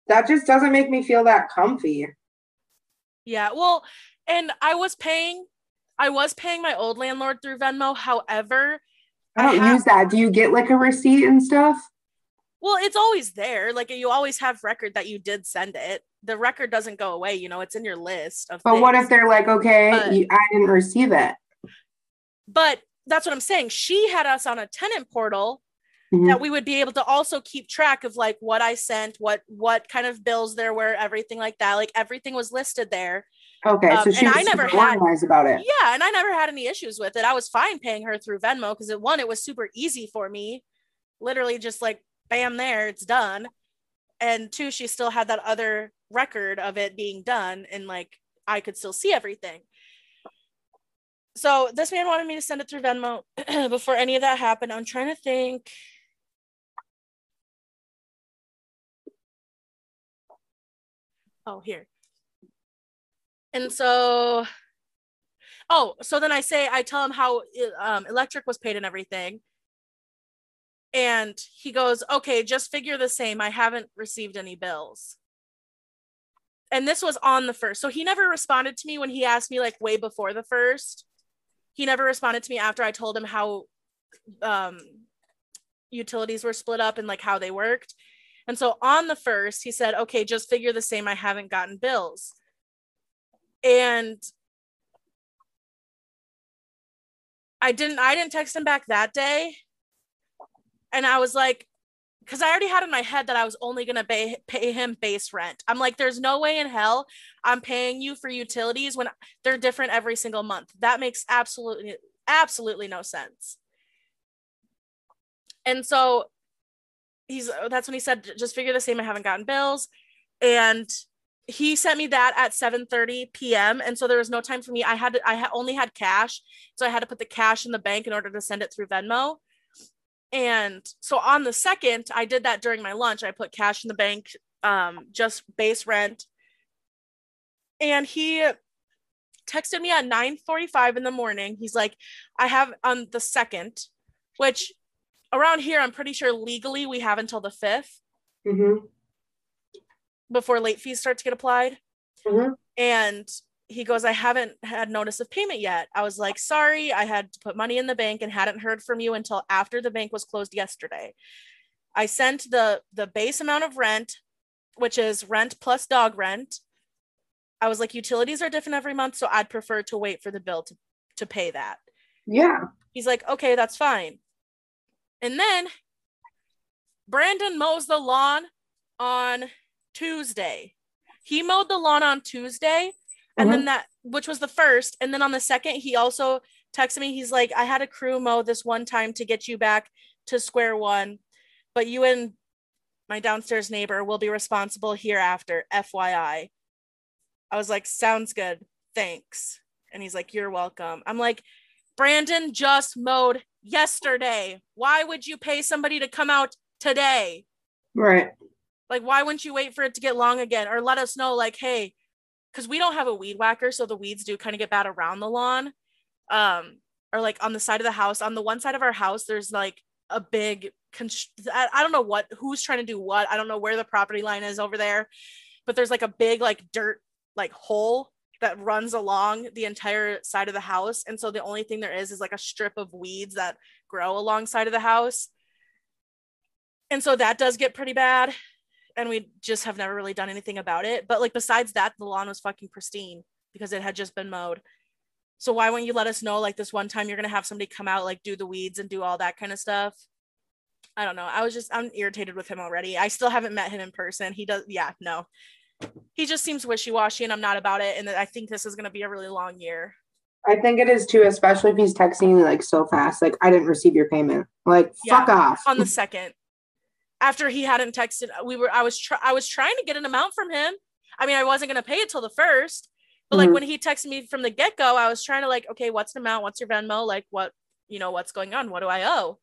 that just doesn't make me feel that comfy. Yeah. Well, and I was paying, I was paying my old landlord through Venmo. However, I don't have- use that. Do you get like a receipt and stuff? well, it's always there. Like you always have record that you did send it. The record doesn't go away. You know, it's in your list of. But what if they're like, okay, But- I didn't receive it? But that's what I'm saying. She had us on a tenant portal Mhm. that we would be able to also keep track of like what I sent, what what kind of bills there were, everything like that. Like everything was listed there. Okay, Um, so she and was I never had- about it. Yeah, and I never had any issues with it. I was fine paying her through Venmo because it one, it was super easy for me. Literally just like bam there, it's done. And two, she still had that other record of it being done and like I could still see everything. So this man wanted me to send it through Venmo before any of that happened. I'm trying to think. Oh, here. And so, oh, so then I say, I tell him how um, electric was paid and everything. And he goes, okay, just figure the same. I haven't received any bills. And this was on the first. So he never responded to me when he asked me, like, way before the first. He never responded to me after I told him how um, utilities were split up and like how they worked. And so on the first, he said, okay, just figure the same. I haven't gotten bills. And I didn't I didn't text him back that day. And I was like, because I already had in my head that I was only gonna pay, pay him base rent. I'm like, there's no way in hell I'm paying you for utilities when they're different every single month. That makes absolutely absolutely no sense. And so he's that's when he said, just figure the same. I haven't gotten bills. And he sent me that at 7 30 p.m. And so there was no time for me. I had to, I only had cash. So I had to put the cash in the bank in order to send it through Venmo. And so on the second, I did that during my lunch. I put cash in the bank, um, just base rent. And he texted me at 9 45 in the morning. He's like, I have on the second, which around here, I'm pretty sure legally we have until the 5th. Mm-hmm before late fees start to get applied. Mm-hmm. And he goes, I haven't had notice of payment yet. I was like, sorry, I had to put money in the bank and hadn't heard from you until after the bank was closed yesterday. I sent the the base amount of rent, which is rent plus dog rent. I was like, utilities are different every month, so I'd prefer to wait for the bill to, to pay that. Yeah. He's like, okay, that's fine. And then Brandon mows the lawn on Tuesday. He mowed the lawn on Tuesday, and mm-hmm. then that, which was the first, and then on the second, he also texted me. He's like, "I had a crew mow this one time to get you back to square one, but you and my downstairs neighbor will be responsible hereafter." FYI. I was like, "Sounds good, thanks." And he's like, "You're welcome." I'm like, Brandon just mowed yesterday. Why would you pay somebody to come out today? Right. Like, why wouldn't you wait for it to get long again? Or let us know, like, hey, because we don't have a weed whacker, so the weeds do kind of get bad around the lawn. Um, or like on the side of the house. On the one side of our house, there's like a big I, I don't know what who's trying to do what. I don't know where the property line is over there, but there's like a big like dirt like hole that runs along the entire side of the house. And so the only thing there is is like a strip of weeds that grow alongside of the house. And so that does get pretty bad and we just have never really done anything about it. But like besides that, the lawn was fucking pristine because it had just been mowed. So why won't you let us know like this one time you're gonna have somebody come out like do the weeds and do all that kind of stuff? I don't know. I was just I'm irritated with him already. I still haven't met him in person. He does yeah, no. He just seems wishy-washy and I'm not about it. And I think this is gonna be a really long year. I think it is too, especially if he's texting like so fast. Like I didn't receive your payment. Like yeah, fuck off. On the second after he hadn't texted we were i was try- i was trying to get an amount from him. I mean i wasn't going to pay it till the first but mm-hmm. like when he texted me from the get-go i was trying to like okay what's the amount? What's your venmo? Like what you know what's going on? What do i owe?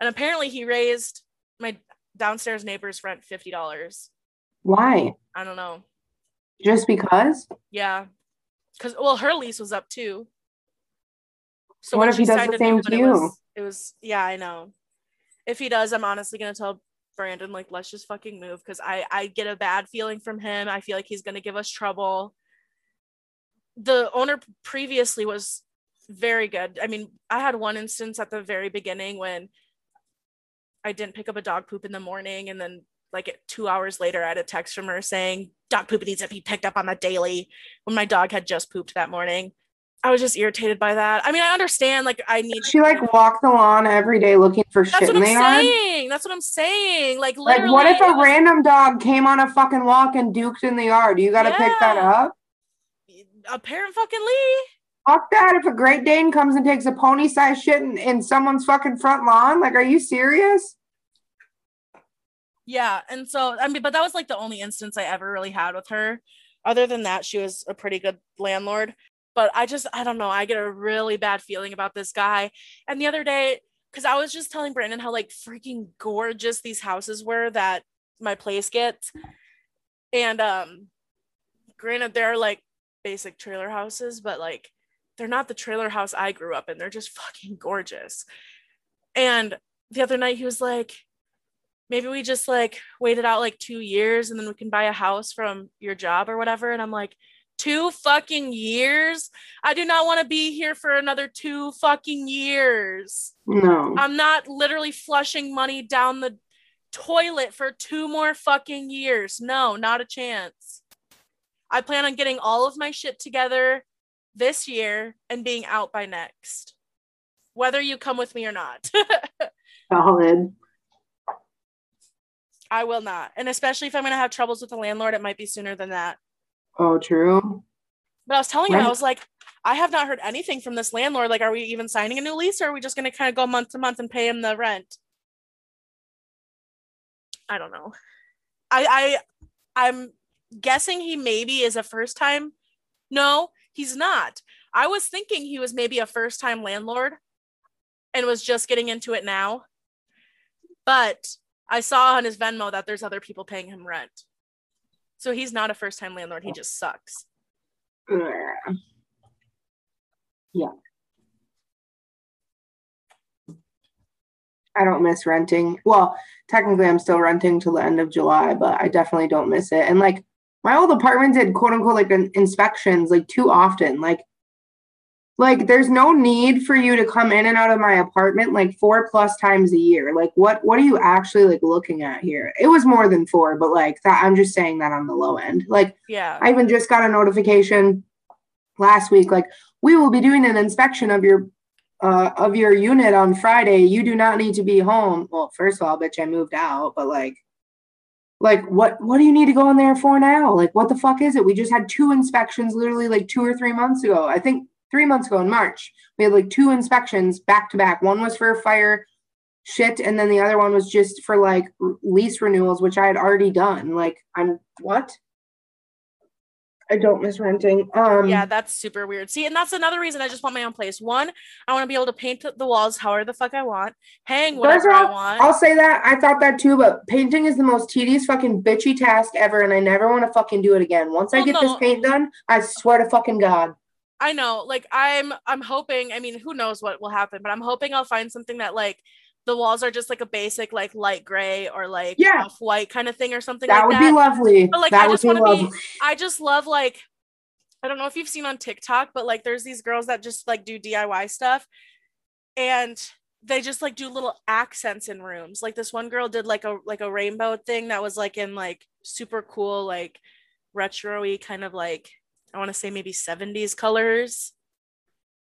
And apparently he raised my downstairs neighbor's rent $50 why? I don't know. Just because? Yeah. Because well her lease was up too. So what if he does the same to you it was, it was yeah i know if he does, I'm honestly gonna tell Brandon like let's just fucking move because I I get a bad feeling from him. I feel like he's gonna give us trouble. The owner previously was very good. I mean, I had one instance at the very beginning when I didn't pick up a dog poop in the morning, and then like two hours later, I had a text from her saying dog poop needs to be picked up on the daily when my dog had just pooped that morning. I was just irritated by that. I mean, I understand. Like, I need. She like walk the lawn every day looking for That's shit what I'm saying. That's what I'm saying. Like, literally. Like, what if a random dog came on a fucking walk and duked in the yard? You got to yeah. pick that up. A parent fucking Lee. Fuck that! If a Great Dane comes and takes a pony-sized shit in, in someone's fucking front lawn, like, are you serious? Yeah, and so I mean, but that was like the only instance I ever really had with her. Other than that, she was a pretty good landlord but I just I don't know. I get a really bad feeling about this guy. And the other day, because I was just telling Brandon how like freaking gorgeous these houses were that my place gets. And um granted they're like basic trailer houses, but like they're not the trailer house I grew up in. They're just fucking gorgeous. And the other night he was like, maybe we just like waited out like two years and then we can buy a house from your job or whatever. And I'm like, two fucking years? I do not want to be here for another two fucking years. No. I'm not literally flushing money down the toilet for two more fucking years. No, not a chance. I plan on getting all of my shit together this year and being out by next, whether you come with me or not. Solid. I will not. And especially if I'm going to have troubles with the landlord, it might be sooner than that. Oh, true. But I was telling him, I was like, I have not heard anything from this landlord. Like, are we even signing a new lease or are we just going to kind of go month to month and pay him the rent? I don't know. I I I'm guessing he maybe is a first time. No, he's not. I was thinking he was maybe a first time landlord and was just getting into it now. But I saw on his Venmo that there's other people paying him rent. So he's not a first time landlord, he just sucks. Yeah. I don't miss renting. Well, technically I'm still renting till the end of July, but I definitely don't miss it. And like my old apartment did quote unquote like an inspections like too often. Like like there's no need for you to come in and out of my apartment like four plus times a year. Like what what are you actually like looking at here? It was more than four, but like that I'm just saying that on the low end. Like yeah. I even just got a notification last week like we will be doing an inspection of your uh, of your unit on Friday, you do not need to be home. Well, first of all, bitch, I moved out, but like, like what what do you need to go in there for now? Like, what the fuck is it? We just had two inspections literally like two or three months ago. I think three months ago in March, we had like two inspections back to back. One was for fire shit, and then the other one was just for like lease renewals, which I had already done. Like, I'm what? I don't miss renting. Um, yeah, that's super weird. See, and that's another reason I just want my own place. One, I want to be able to paint the walls however the fuck I want, hang whatever all, I want. I'll say that I thought that too, but painting is the most tedious fucking bitchy task ever, and I never want to fucking do it again. Once well, I get no. this paint done, I swear to fucking god. I know, like I'm, I'm hoping. I mean, who knows what will happen, but I'm hoping I'll find something that like the walls are just like a basic like light gray or like yeah. off white kind of thing or something that like would that. be lovely but like that i just want to be i just love like i don't know if you've seen on tiktok but like there's these girls that just like do diy stuff and they just like do little accents in rooms like this one girl did like a like a rainbow thing that was like in like super cool like retro-y kind of like i want to say maybe 70s colors.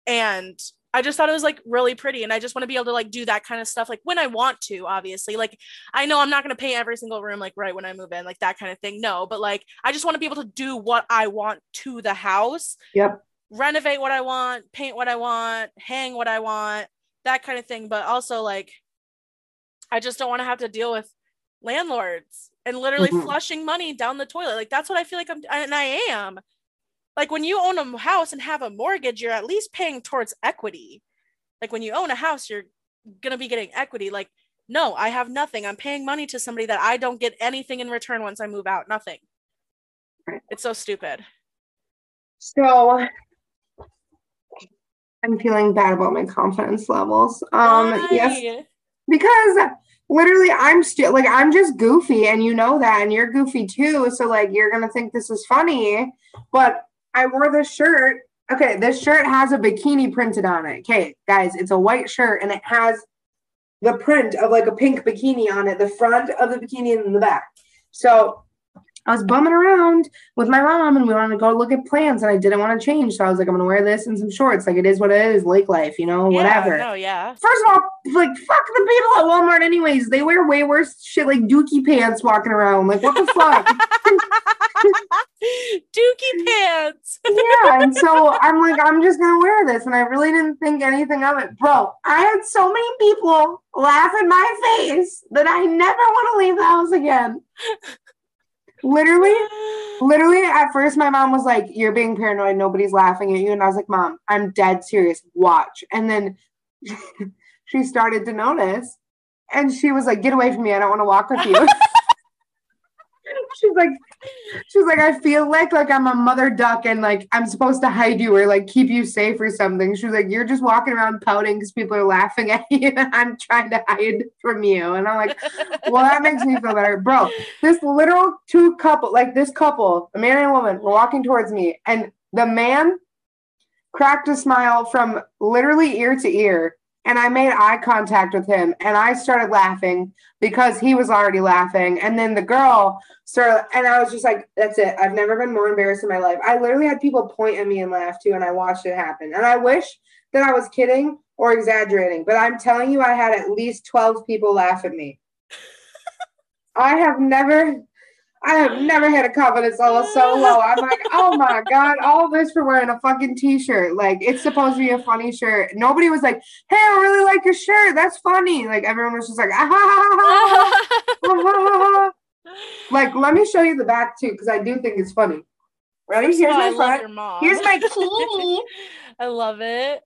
And I just thought it was like really pretty and I just want to be able to like do that kind of stuff like when I want to obviously. Like I know I'm not going to paint every single room like right when I move in like that kind of thing no but like I just want to be able to do what I want to the house. Yep. Renovate what I want paint what I want hang what I want that kind of thing but also like I just don't want to have to deal with landlords and literally mm-hmm. flushing money down the toilet. Like that's what I feel like I'm and I am like when you own a house and have a mortgage, you're at least paying towards equity. Like when you own a house, you're going to be getting equity. Like, no, I have nothing. I'm paying money to somebody that I don't get anything in return once I move out. Nothing. Right. It's so stupid. So I'm feeling bad about my confidence levels. Um Why? yes. Because literally I'm still like I'm just goofy and you know that and you're goofy too. So like you're gonna think this is funny. But I wore this shirt. Okay, this shirt has a bikini printed on it. Okay, guys, it's a white shirt and it has the print of like a pink bikini on it, the front of the bikini and the back. So I was bumming around with my mom and we wanted to go look at plants and I didn't want to change. So I was like, I'm gonna wear this and some shorts. Like it is what it is, lake life, you know, yeah, whatever. No, yeah. First of all, like fuck the people at Walmart anyways. They wear way worse shit like dookie pants walking around. Like what the fuck? dookie pants. yeah. And so I'm like, I'm just gonna wear this. And I really didn't think anything of it. Bro, I had so many people laugh in my face that I never want to leave the house again. Literally, literally at first my mom was like, You're being paranoid, nobody's laughing at you. And I was like, Mom, I'm dead serious. Watch. And then she started to notice and she was like, Get away from me. I don't want to walk with you. she's like, she's like, I feel like like I'm a mother duck and like I'm supposed to hide you or like keep you safe or something. She's like, you're just walking around pouting because people are laughing at you and I'm trying to hide from you. And I'm like, well, that makes me feel better, bro. This literal two couple, like this couple, a man and a woman, were walking towards me, and the man cracked a smile from literally ear to ear and I made eye contact with him and I started laughing because he was already laughing. And then the girl started, and I was just like, that's it. I've never been more embarrassed in my life. I literally had people point at me and laugh too, and I watched it happen. And I wish that I was kidding or exaggerating, but I'm telling you, I had at least 12 people laugh at me. I have never I have never had a confidence level so low. I'm like, oh my god, all this for wearing a fucking t-shirt. Like it's supposed to be a funny shirt. Nobody was like, hey, I really like your shirt. That's funny. Like everyone was just like, ah, ha, ha, ha, like let me show you the back too, because I do think it's funny. Ready? Here's my front. Here's my bikini. I love it.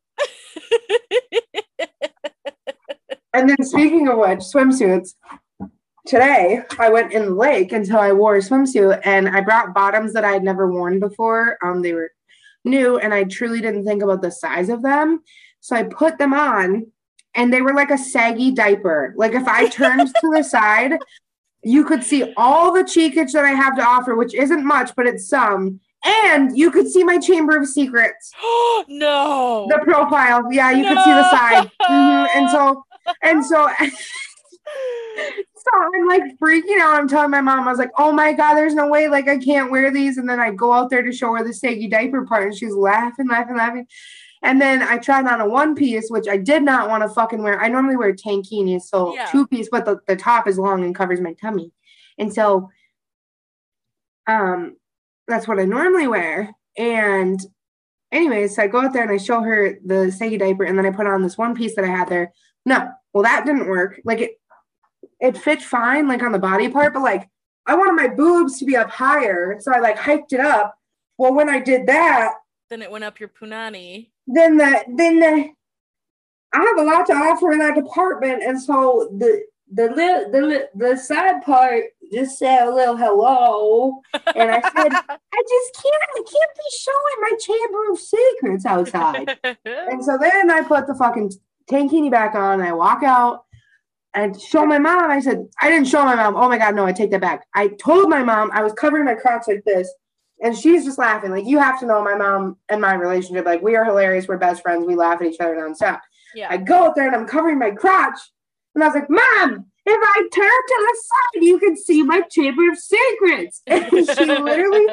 and then speaking of which, swimsuits today I went in the lake until I wore a swimsuit and I brought bottoms that I had never worn before. Um, they were new and I truly didn't think about the size of them. So I put them on and they were like a saggy diaper. Like if I turned to the side, you could see all the cheekage that I have to offer, which isn't much, but it's some. And you could see my chamber of secrets. no. The profile. Yeah, you no. could see the side. Mm-hmm. And so and so so I'm like freaking out. I'm telling my mom, I was like, oh my God, there's no way. Like, I can't wear these. And then I go out there to show her the saggy diaper part, and she's laughing, laughing, laughing. And then I tried on a one piece, which I did not want to fucking wear. I normally wear tankinis, so yeah. two piece, but the, the top is long and covers my tummy. And so um that's what I normally wear. And anyways, so I go out there and I show her the saggy diaper, and then I put on this one piece that I had there. No, well, that didn't work. Like it it fit fine like on the body part, but like I wanted my boobs to be up higher. So I like hiked it up. Well, when I did that, then it went up your punani. Then the then the I have a lot to offer in that department, and so the the li- the the side part just said a little hello, and I said, I just can't, I can't be showing my chamber of secrets outside. and so then I put the fucking tankini back on, and I walk out, and show my mom. I said, I didn't show my mom. Oh my God, no, I take that back. I told my mom I was covering my crotch like this. And she's just laughing. Like, you have to know my mom and my relationship. Like, we are hilarious. We're best friends. We laugh at each other nonstop. Yeah. I go out there and I'm covering my crotch. And I was like, Mom, if I turn to the side, you can see my chamber of secrets. And she literally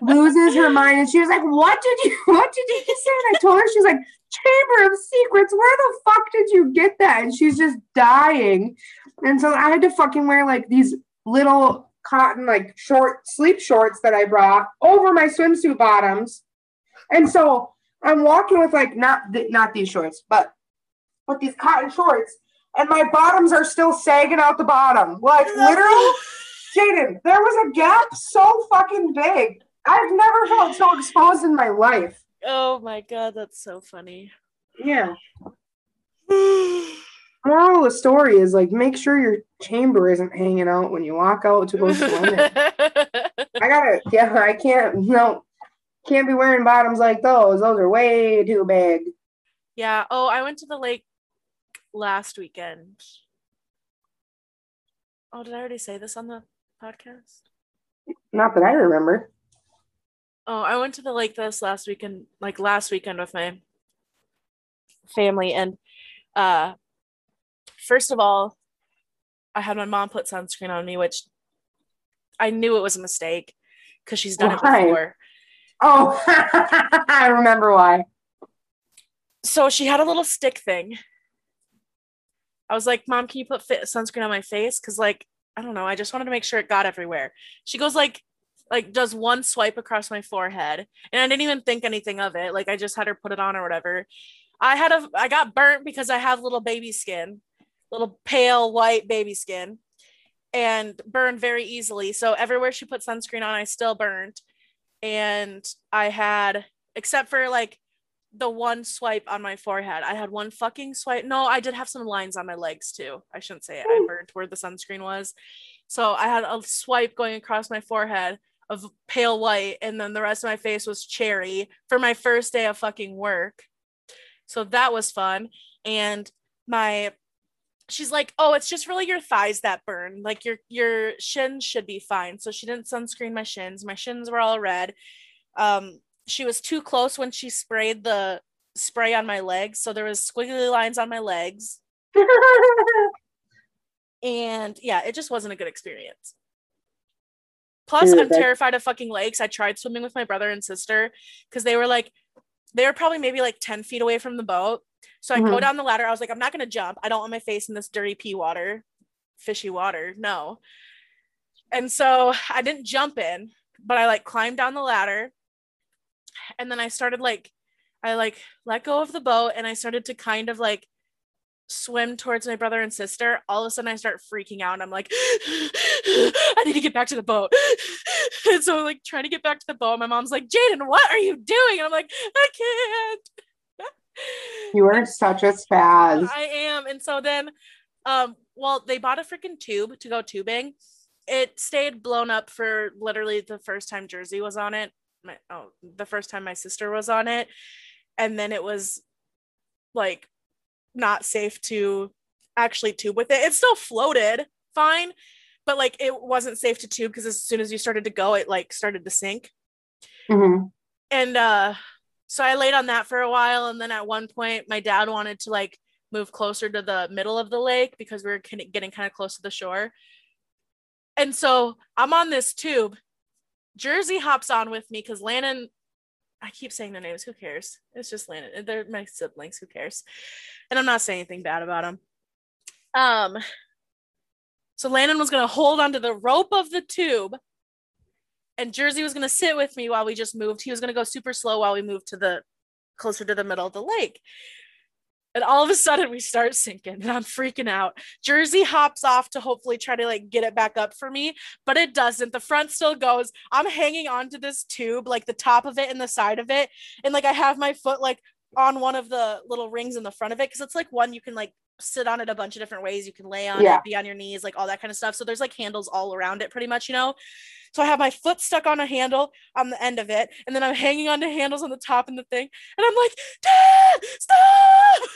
loses her mind. And she was like, What did you what did you say? And I told her, she's like, Chamber of Secrets, where the fuck did you get that? And she's just dying. And so I had to fucking wear like these little cotton, like short sleep shorts that I brought over my swimsuit bottoms. And so I'm walking with like not th- not these shorts, but with these cotton shorts and my bottoms are still sagging out the bottom. Like literally, Jaden, there was a gap so fucking big. I've never felt so exposed in my life. Oh my god, that's so funny. Yeah. Moral of the story is like make sure your chamber isn't hanging out when you walk out to go swimming. I gotta yeah, I can't no can't be wearing bottoms like those. Those are way too big. Yeah. Oh, I went to the lake last weekend. Oh, did I already say this on the podcast? Not that I remember. Oh, I went to the lake this last weekend, like last weekend with my family. And uh first of all, I had my mom put sunscreen on me, which I knew it was a mistake because she's done why? it before. Oh, I remember why. So she had a little stick thing I was like, Mom, can you put fit sunscreen on my face? Cause like, I don't know. I just wanted to make sure it got everywhere. She goes like, like does one swipe across my forehead. And I didn't even think anything of it. Like I just had her put it on or whatever. I had a I got burnt because I have little baby skin, little pale white baby skin, and burned very easily. So everywhere she put sunscreen on, I still burned. And I had, except for like the one swipe on my forehead. I had one fucking swipe. No, I did have some lines on my legs too. I shouldn't say it. I burned where the sunscreen was. So I had a swipe going across my forehead of pale white, and then the rest of my face was cherry for my first day of fucking work. So that was fun. And my she's like, "Oh, it's just really your thighs that burn. Like your your shins should be fine." So she didn't sunscreen my shins. My shins were all red. Um, she was too close when she sprayed the spray on my legs, so there was squiggly lines on my legs. and yeah, it just wasn't a good experience. Plus, I'm terrified of fucking lakes. I tried swimming with my brother and sister because they were like, they were probably maybe like 10 feet away from the boat. So I mm-hmm. go down the ladder. I was like, I'm not going to jump. I don't want my face in this dirty pee water, fishy water. No. And so I didn't jump in, but I like climbed down the ladder. And then I started like, I like let go of the boat and I started to kind of like swim towards my brother and sister, all of a sudden I start freaking out and I'm like, I need to get back to the boat. and so like trying to get back to the boat. My mom's like, Jaden, what are you doing? And I'm like, I can't. You are such a spaz. I am. And so then um well they bought a freaking tube to go tubing. It stayed blown up for literally the first time Jersey was on it. My, oh, the first time my sister was on it. And then it was like not safe to actually tube with it. It still floated fine, but like it wasn't safe to tube because as soon as you started to go, it like started to sink. Mm-hmm. And uh, so I laid on that for a while, and then at one point, my dad wanted to like move closer to the middle of the lake because we were getting kind of close to the shore. And so I'm on this tube. Jersey hops on with me because Landon I keep saying their names. Who cares? It's just Landon. They're my siblings. Who cares? And I'm not saying anything bad about them. Um. So Landon was gonna hold onto the rope of the tube, and Jersey was gonna sit with me while we just moved. He was gonna go super slow while we moved to the closer to the middle of the lake. And all of a sudden we start sinking and I'm freaking out. Jersey hops off to hopefully try to like get it back up for me, but it doesn't. The front still goes. I'm hanging onto this tube, like the top of it and the side of it. And like I have my foot like on one of the little rings in the front of it because it's like one you can like sit on it a bunch of different ways. You can lay on yeah. it, be on your knees, like all that kind of stuff. So there's like handles all around it pretty much, you know. So I have my foot stuck on a handle on the end of it, and then I'm hanging onto handles on the top and the thing, and I'm like, Dad, stop!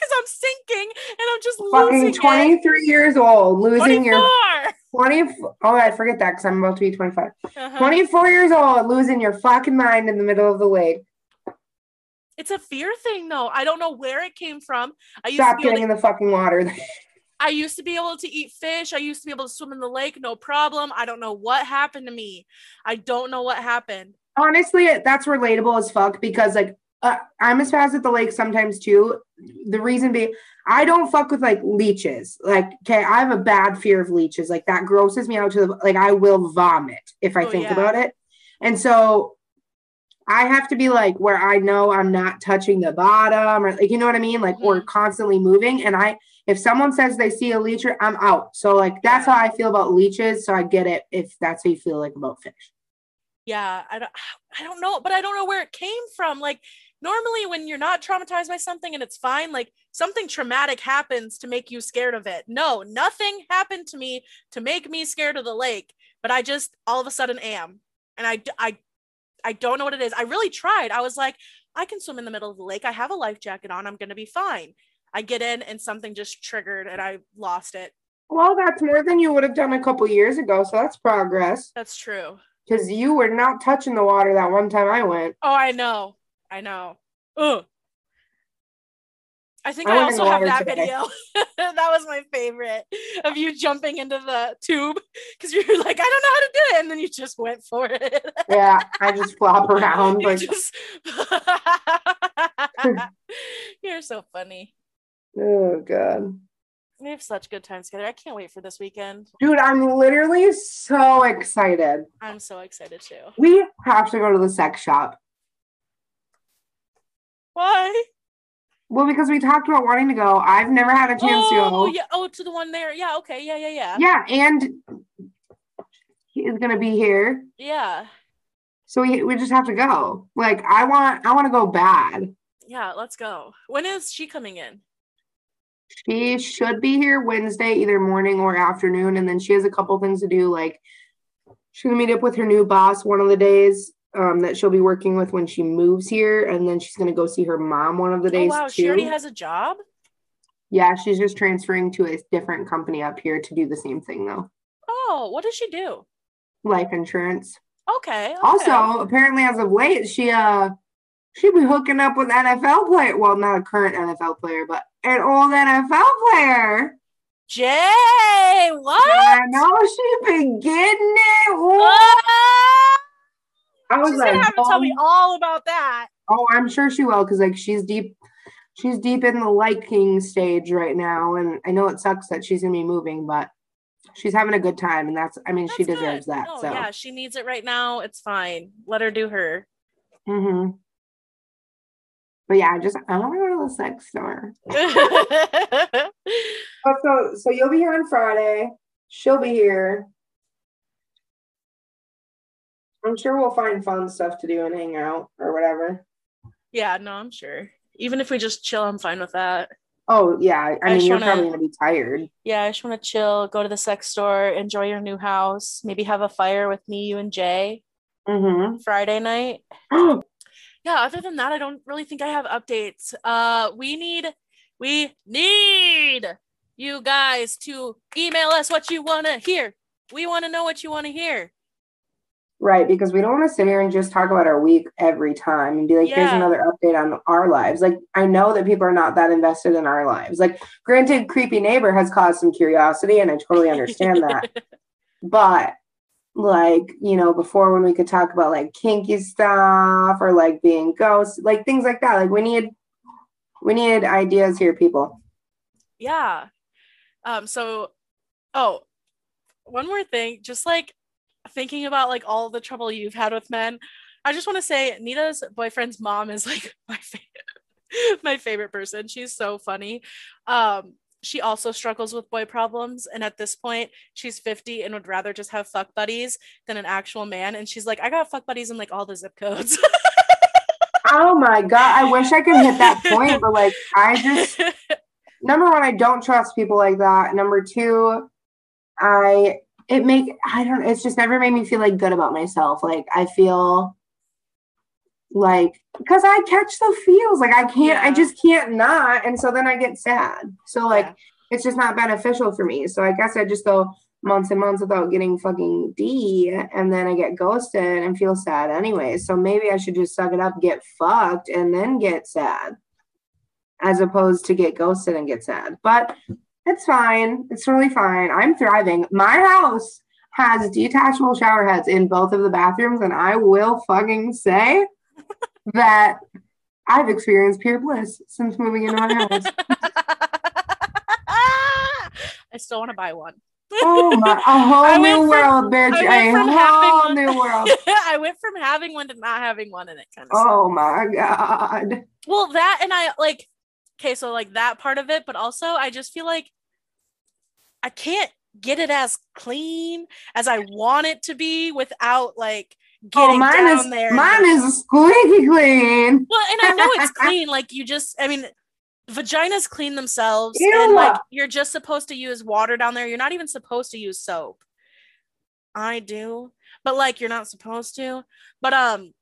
Because I'm sinking and I'm just fucking 23 it. years old, losing 24. your 20. Oh, I forget that because I'm about to be 25. Uh-huh. 24 years old, losing your fucking mind in the middle of the lake. It's a fear thing, though. I don't know where it came from. I used Stop to getting to- in the fucking water. I used to be able to eat fish. I used to be able to swim in the lake, no problem. I don't know what happened to me. I don't know what happened. Honestly, that's relatable as fuck because like uh, I'm as fast at the lake sometimes too. The reason being, I don't fuck with like leeches. Like, okay, I have a bad fear of leeches. Like that grosses me out to the like I will vomit if I oh, think yeah. about it. And so I have to be like where I know I'm not touching the bottom or like you know what I mean, like mm-hmm. or constantly moving. And I if someone says they see a leecher, I'm out. So like that's how I feel about leeches. So I get it if that's how you feel like about fish. Yeah, I don't I don't know, but I don't know where it came from. Like normally when you're not traumatized by something and it's fine, like something traumatic happens to make you scared of it. No, nothing happened to me to make me scared of the lake, but I just all of a sudden am. And I I I don't know what it is. I really tried. I was like, I can swim in the middle of the lake. I have a life jacket on. I'm going to be fine. I get in and something just triggered and I lost it. Well, that's more than you would have done a couple years ago. So that's progress. That's true. Because you were not touching the water that one time I went. Oh, I know. I know. Ugh. I think I, I also have that today. video. that was my favorite of you jumping into the tube because you're like, I don't know how to do it, and then you just went for it. yeah, I just flop around. Like... Just... you're so funny. Oh god. We have such good times together. I can't wait for this weekend. Dude, I'm literally so excited. I'm so excited too. We have to go to the sex shop. Why? Well, because we talked about wanting to go. I've never had a chance oh, to go. Oh, yeah. Oh, to the one there. Yeah. Okay. Yeah. Yeah. Yeah. Yeah, and he's gonna be here. Yeah. So we we just have to go. Like I want I want to go bad. Yeah. Let's go. When is she coming in? She should be here Wednesday, either morning or afternoon, and then she has a couple things to do. Like she's gonna meet up with her new boss one of the days um, that she'll be working with when she moves here, and then she's gonna go see her mom one of the Oh days wow, too. she already has a job. yeah, she's just transferring to a different company up here to do the same thing though. Oh, what does she do? Life insurance. Okay. okay. Also, apparently, as of late, she uh she be hooking up with NFL player. Well, not a current NFL player, but an old NFL player. Jay, what? I know she been getting it. Ah! I was She's like, gonna have to tell me oh, all about that. oh, I'm sure she will, because like she's deep, she's deep in the liking stage right now, and I know it sucks that she's gonna be moving, but she's having a good time, and that's, I mean, she That's deserves good. that. No, so, yeah, she needs it right now. It's fine. Let her do her. Mm-hmm. but yeah, I just I want to go to the sex store. Oh, so so you'll be here on Friday. She'll be here. I'm sure we'll find fun stuff to do and hang out or whatever. yeah, no, I'm sure. Even if we just chill, I'm fine with that. Oh yeah, I, I mean you're wanna- probably gonna be tired. Yeah, I just want to chill, go to the sex store, enjoy your new house, maybe have a fire with me, you, and Jay Mm-hmm. Friday night. yeah other than that i don't really think i have updates uh we need we need you guys to email us what you want to hear we want to know what you want to hear right, because we don't want to sit here and just talk about our week every time and be like, here's another update on our lives. Like I know that people are not that invested in our lives. Like, granted, creepy neighbor has caused some curiosity, and I totally understand that. but like you know before when we could talk about like kinky stuff or like being ghosts like things like that like we need we need ideas here people yeah um so oh one more thing just like thinking about like all the trouble you've had with men i just want to say nita's boyfriend's mom is like my favorite my favorite person. She's so funny. Um she also struggles with boy problems and at this point she's 50 and would rather just have fuck buddies than an actual man and she's like i got fuck buddies in like all the zip codes. Oh my god i wish i could hit that point but like i just number one i don't trust people like that. Number two i it make i don't it's just never made me feel like good about myself. Like i feel like because i catch the feels. Like i can't i just can't not. And so then i get sad. So like Yeah. it's just not beneficial for me. So i guess i just go months and months without getting fucking d and then i get ghosted and feel sad anyway. So maybe i should just suck it up get fucked and then get sad as opposed to get ghosted and get sad. But it's fine. It's really fine. I'm thriving. My house has detachable shower heads in both of the bathrooms and i will fucking say that i've experienced pure bliss since moving into my house. I still want to buy one. Oh my a whole new from- world bitch. a whole one- new world. I went from having one to not having one, and it kind of. oh my god. Well, that and I like. Okay, so like that part of it, but also I just feel like I can't get it as clean as I want it to be without like getting oh mine down is there. mine is squeaky clean Well, and I know it's clean. Like you just, I mean, vaginas clean themselves, Ew. and like you're just supposed to use water down there. You're not even supposed to use soap. I do, but like you're not supposed to. But um,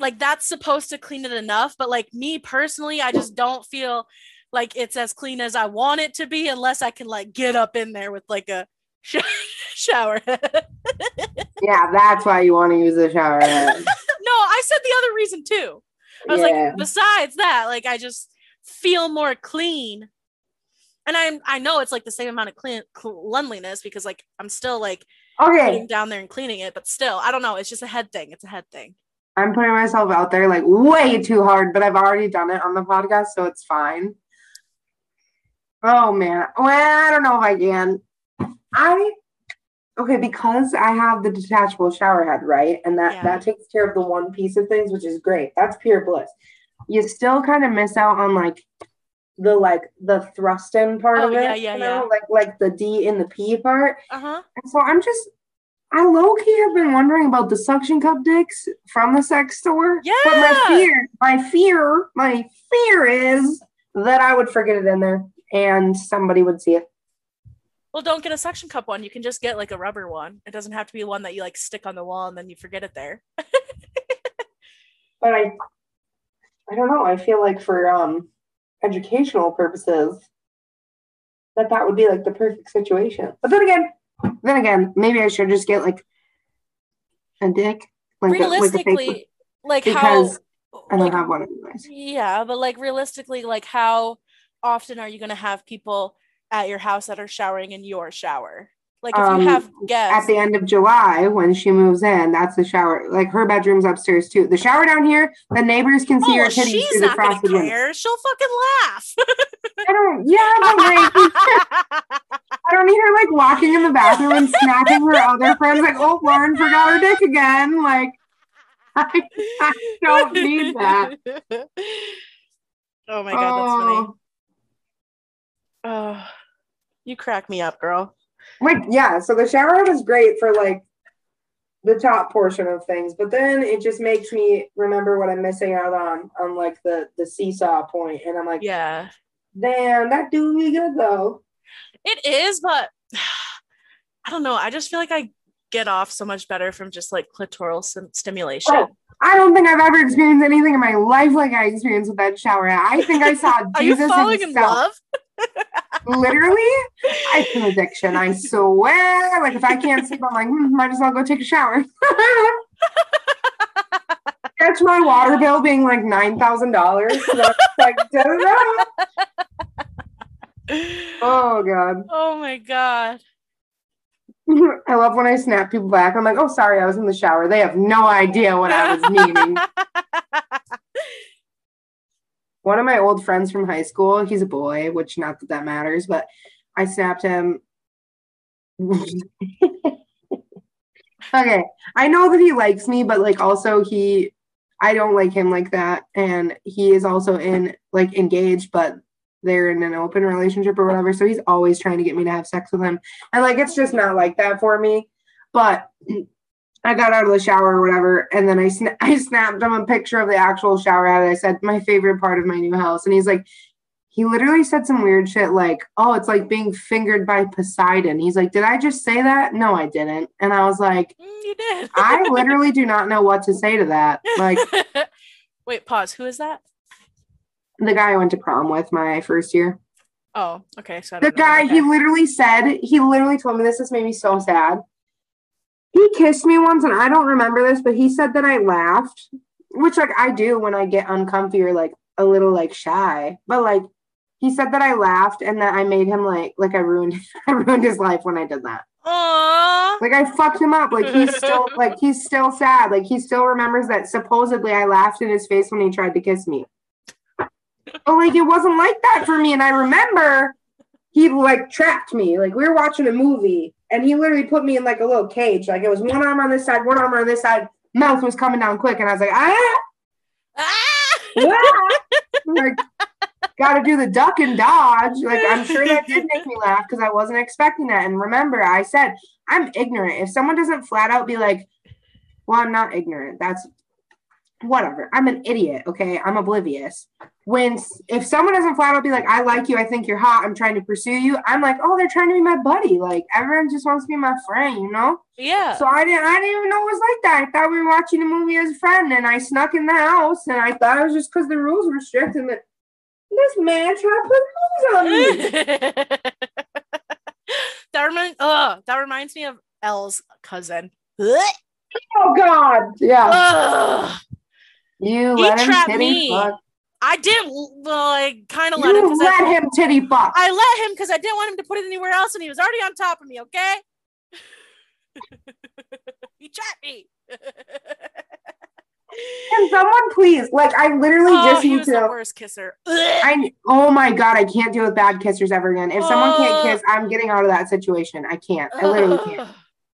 like that's supposed to clean it enough. But like me personally, I just don't feel like it's as clean as I want it to be unless I can like get up in there with like a sh- shower head. yeah that's why you want to use a shower head no, I said the other reason too. I was Yeah. like, besides that, like I just feel more clean. And I'm I know it's like the same amount of clean cleanliness because like I'm still like okay getting down there and cleaning it, but still, I don't know. It's just a head thing. It's a head thing. I'm putting myself out there like way too hard, but I've already done it on the podcast, so it's fine. Oh man. Well, I don't know if I can. I okay, because I have the detachable shower head, right? And that Yeah. that takes care of the one piece of things, which is great. That's pure bliss. You still kind of miss out on like the like the thrust in part Oh, of it. yeah, yeah, you know? yeah. Like like the D in the P part. Uh huh. And so I'm just, I low key have been wondering about the suction cup dicks from the sex store. Yeah. But my fear, my fear, my fear is that I would forget it in there. and somebody would see it. Well, don't get a suction cup one. You can just get like a rubber one. It doesn't have to be one that you like stick on the wall and then you forget it there. But I I don't know. I feel like for um educational purposes that that would be like the perfect situation. But then again, then again, maybe I should just get like a dick, like a, like a realistically, like how I don't like, have one anyways. Yeah, but like realistically, like how often are you gonna have people at your house that are showering in your shower? Like if Um, you have guests At the end of July, when she moves in, that's the shower. Like her bedroom's upstairs too. The shower down here, the neighbors can see oh, her titties she's through the not frosted window. care. She'll fucking laugh. I don't. Yeah, but like I don't need her like walking in the bathroom and snapping her other friends like, "Oh, Lauren forgot her dick again." Like, I, I don't need that. Oh my god, that's funny. Oh. Oh, you crack me up, girl. Like, yeah. So the shower is great for like the top portion of things, but then it just makes me remember what I'm missing out on on like the the seesaw point, and I'm like, Yeah, damn, that do me good though. it is, but I don't know. I just feel like I get off so much better from just like clitoral sim- stimulation. Oh, I don't think I've ever experienced anything in my life like I experienced with that shower. I think I saw Are you Jesus falling in love? Literally, it's an addiction. I swear. Like if I can't sleep, I'm like, hmm, might as well go take a shower. Catch my water bill being like nine thousand dollars. Like, da-da-da. Oh god. Oh my god. I love when I snap people back. I'm like, oh sorry, I was in the shower. They have no idea what I was meaning. One of my old friends from high school, he's a boy, which not that that matters, but I snapped him. okay, I know that he likes me, but like also he, I don't like him like that, and he is also in like engaged, but they're in an open relationship or whatever. So he's always trying to get me to have sex with him, and like it's just not like that for me. But I got out of the shower or whatever, and then I sna- I snapped him a picture of the actual shower head. I said my favorite part of my new house, and he's like, he literally said some weird shit like, "Oh, it's like being fingered by Poseidon." He's like, "Did I just say that?" No, I didn't. And I was like, Mm, you did. I literally do not know what to say to that. Like Wait, pause. Who is that? The guy I went to prom with my first year. Oh, okay. So The guy, he literally said, he literally told me this. This made me so sad. He kissed me once, and I don't remember this, but he said that I laughed, which like I do when I get uncomfy or like a little like shy. But like he said that I laughed and that I made him like like I ruined I ruined his life when I did that. Aww. Like I fucked him up. Like he's still like he's still sad. Like he still remembers that supposedly I laughed in his face when he tried to kiss me. But like it wasn't like that for me. And I remember he like trapped me. Like we were watching a movie and he literally put me in like a little cage. Like it was one arm on this side, one arm on this side. Mouth was coming down quick, and I was like, ah, Ah! ah. like gotta do the duck and dodge. Like I'm sure that did make me laugh because I wasn't expecting that. And remember, I said I'm ignorant. If someone doesn't flat out be like, well, I'm not ignorant. That's whatever. I'm an idiot. Okay. I'm oblivious. When if someone doesn't flat out be like, I like you, I think you're hot, I'm trying to pursue you, I'm like, oh, they're trying to be my buddy. Like everyone just wants to be my friend, you know? yeah. So I didn't I didn't even know it was like that. I thought we were watching a movie as a friend and I snuck in the house and I thought it was just because the rules were strict and that this man tried to put rules on me. that reminds. Oh, that reminds me of Elle's cousin. Oh God. Yeah. Ugh. You He let him trapped me. fuck. I didn't. Well, I kind of let him let I, him titty fuck. I let him because I didn't want him to put it anywhere else, and he was already on top of me. Okay. he trapped me. Can someone please? Like I literally oh, just need to the worst kisser. I oh my god, I can't deal with bad kissers ever again. If someone can't kiss, I'm getting out of that situation. I can't. I literally can't.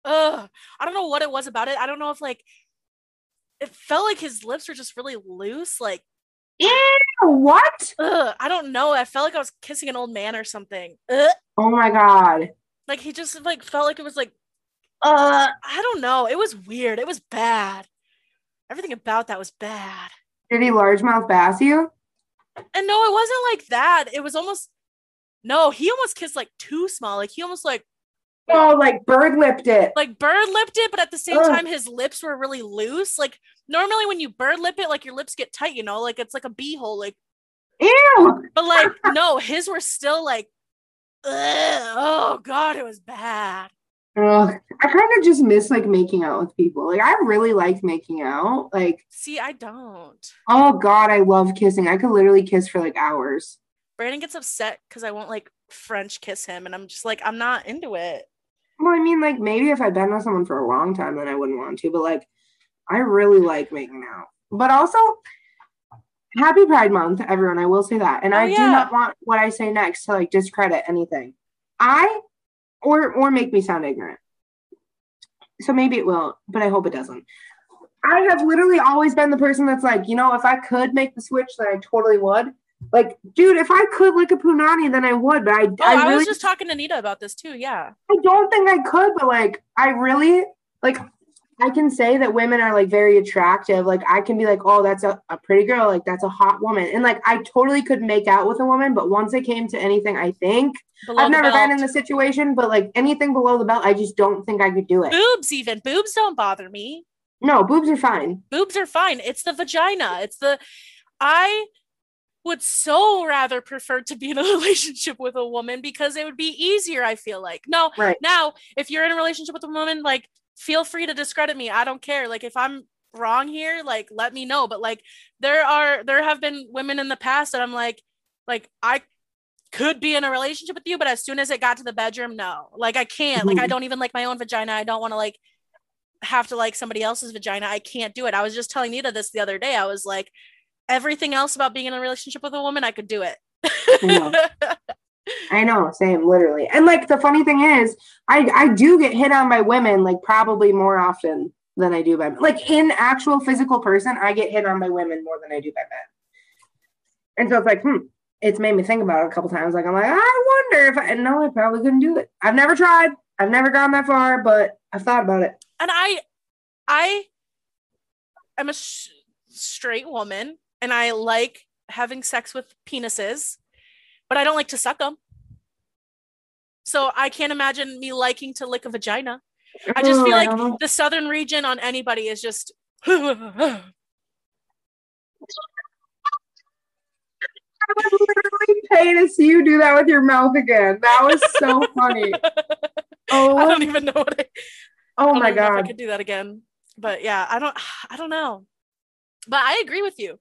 Ugh. I don't know what it was about it. I don't know if like it felt like his lips were just really loose. Like, Ew, what? ugh, I don't know. I felt like I was kissing an old man or something. Ugh. Oh my god. Like he just like felt like it was like, uh, I don't know. It was weird. It was bad. Everything about that was bad. Did he largemouth bass you? And no, it wasn't like that. It was almost No, he almost kissed like too small. Like he almost like Oh, like bird lipped it. like bird lipped it, but at the same Ugh. time his lips were really loose. Like normally when you bird lip it, like your lips get tight, you know, like it's like a beehole. Like Ew. but like no, his were still like ugh, oh god, it was bad. Ugh. I kind of just miss like making out with people. Like I really like making out. Like See, I don't. oh god, I love kissing. I could literally kiss for like hours. Brandon gets upset because I won't like French kiss him, and I'm just like, I'm not into it. Well, I mean, like maybe if I've been with someone for a long time, then I wouldn't want to. But like, I really like making out. But also, Happy Pride Month, everyone. I will say that, and Oh, I do not want what I say next to like discredit anything. I or or make me sound ignorant. So maybe it will, but I hope it doesn't. I have literally always been the person that's like, you know, if I could make the switch, then I totally would. Like, dude, if I could lick a punani, then I would. But I, Oh, I I, was just talking to Nita about this too. Yeah. I don't think I could, but like I really like I can say that women are like very attractive. Like I can be like, oh, that's a, a pretty girl, like that's a hot woman. And like I totally could make out with a woman, but once it came to anything, I think Below I've never been in the situation, but like anything below the belt, I just don't think I could do it. boobs. Even boobs don't bother me. No, boobs are fine. boobs are fine. It's the vagina. It's the I would so rather prefer to be in a relationship with a woman because it would be easier, I feel like. No, Right. now if you're in a relationship with a woman, like feel free to discredit me. I don't care. Like if I'm wrong here, like let me know. But like there are there have been women in the past that I'm like, like I could be in a relationship with you, but as soon as it got to the bedroom, no. Like I can't. Like I Mhm. don't even like my own vagina. I don't want to like have to like somebody else's vagina. I can't do it. I was just telling Nita this the other day. I was like, everything else about being in a relationship with a woman, I could do it. know. I know, same, literally. And like the funny thing is, I I do get hit on by women like probably more often than I do by men. Like in actual physical person, I get hit on by women more than I do by men. And so it's like, hmm, it's made me think about it a couple times. Like I'm like, I wonder if I no, I probably couldn't do it. I've never tried. I've never gone that far, but I've thought about it. and I, I am a sh- straight woman, and I like having sex with penises, but I don't like to suck them. So I can't imagine me liking to lick a vagina. I just feel like oh. the southern region on anybody is just. I would literally pay to see you do that with your mouth again. That was so funny. Oh, I don't even know what I, oh I my know I could do that again. But yeah, I don't I don't know. But I agree with you.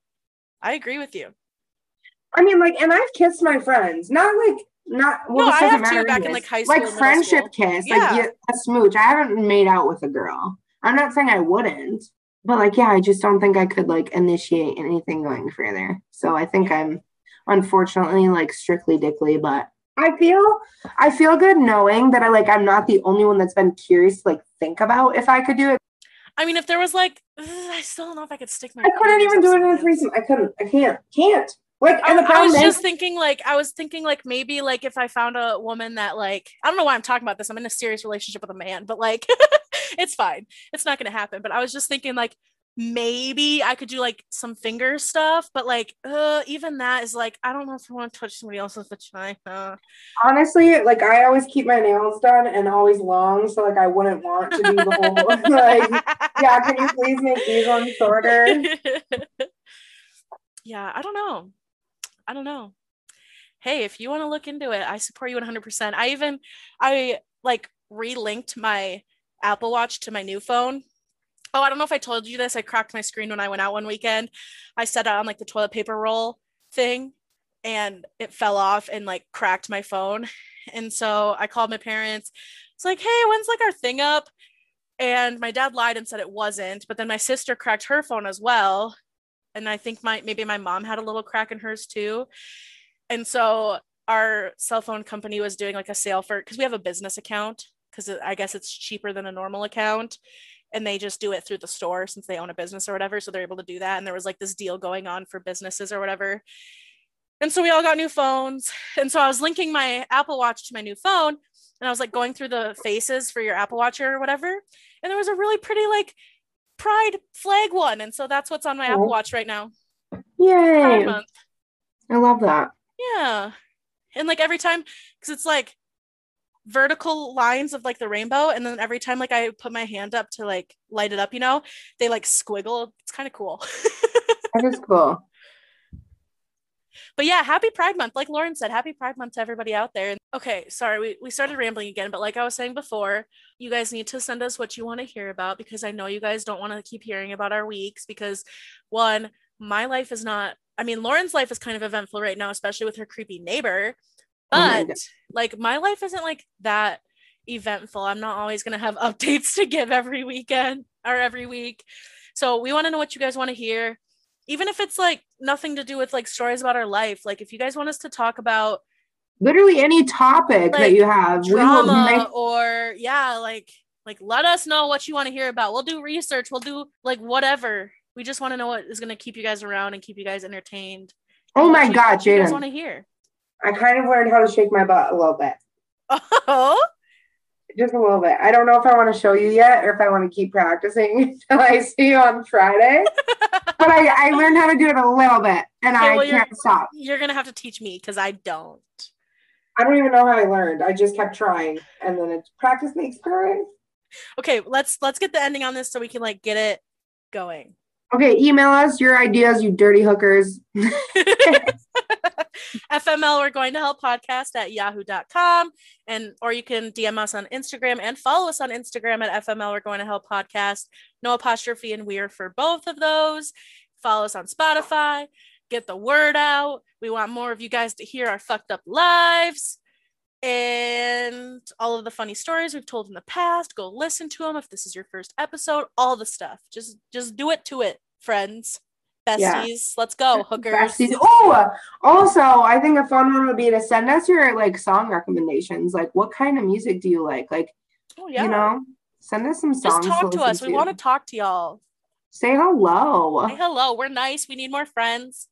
I agree with you. I mean, like, and I've kissed my friends, not like, not well, No, I have too back in, like, high school like friendship school. kiss, Yeah. like a smooch. I haven't made out with a girl. I'm not saying I wouldn't, but like, yeah, I just don't think I could like initiate anything going further. So I think I'm unfortunately like strictly dickly, but I feel I feel good knowing that I like I'm not the only one that's been curious to like think about if I could do it. I mean, if there was like ugh, I still don't know if I could stick my I couldn't even do it in a threesome. I couldn't. I can't. Can't. Like, I, I was is, just thinking like I was thinking like maybe like if I found a woman that like I don't know why I'm talking about this. I'm in a serious relationship with a man, but like it's fine. It's not gonna happen. But I was just thinking like maybe I could do like some finger stuff, but like uh even that is like I don't know if I want to touch somebody else's vagina. honestly, like I always keep my nails done and always long, so like I wouldn't want to do the whole like. Yeah, can you please make these ones shorter? yeah, I don't know. I don't know. Hey, if you want to look into it, I support you 100%. I even I like relinked my Apple Watch to my new phone. Oh, I don't know if I told you this. I cracked my screen when I went out one weekend. I set it on like the toilet paper roll thing and it fell off and like cracked my phone. And so I called my parents. It's like, "Hey, when's like our thing up?" And my dad lied and said it wasn't, but then my sister cracked her phone as well and I think my maybe my mom had a little crack in hers too. And so our cell phone company was doing like a sale for because we have a business account because I guess it's cheaper than a normal account. And they just do it through the store since they own a business or whatever. So they're able to do that. And there was like this deal going on for businesses or whatever. And so we all got new phones. And so I was linking my Apple Watch to my new phone. And I was like going through the faces for your Apple Watch or whatever. And there was a really pretty like pride flag one. And so that's what's on my Apple Oh. Watch right now. Yay! I love that. Yeah. And like every time, because it's like vertical lines of like the rainbow, and then every time like I put my hand up to like light it up, you know, they like squiggle. It's kind of cool. That is cool. but yeah, happy Pride Month. Like Lauren said, happy Pride Month to everybody out there. Okay, sorry, we, we started rambling again, but like I was saying before, you guys need to send us what you want to hear about because I know you guys don't want to keep hearing about our weeks because one, my life is not, I mean, Lauren's life is kind of eventful right now, especially with her creepy neighbor. Oh my But God. like my life isn't like that eventful. I'm not always going to have updates to give every weekend or every week. So we want to know what you guys want to hear. Even if it's like nothing to do with like stories about our life. Like if you guys want us to talk about Literally any topic that you have, drama make or yeah, like like let us know what you want to hear about. We'll do research. We'll do like whatever. We just want to know what is going to keep you guys around and keep you guys entertained. Oh my What you- God, what you guys want to hear? I kind of learned how to shake my butt a little bit. Oh, Just a little bit. I don't know if I want to show you yet or if I want to keep practicing until I see you on Friday. but I, I learned how to do it a little bit and Okay, I well, you're- can't stop. you're gonna have to teach me because I don't. I don't even know how I learned. I just kept trying and then it's practice makes perfect. Okay, let's let's get the ending on this so we can like get it going. Okay, email us your ideas, you dirty hookers. FML, we're going to hell podcast at yahoo.com. And or you can DM us on Instagram and follow us on Instagram at FML, we're going to hell podcast. No apostrophe and we're for both of those. Follow us on Spotify. Get the word out. We want more of you guys to hear our fucked up lives and all of the funny stories we've told in the past. Go listen to them if this is your first episode. All the stuff. Just just do it to it, friends, besties. Yeah. Let's go, hookers. Besties. Oh, also, I think a fun one would be to send us your like song recommendations. Like, what kind of music do you like? Like, Oh yeah. you know, send us some songs. Just talk to listen us. We want to talk to y'all. say hello. Say hello. We're nice. We need more friends.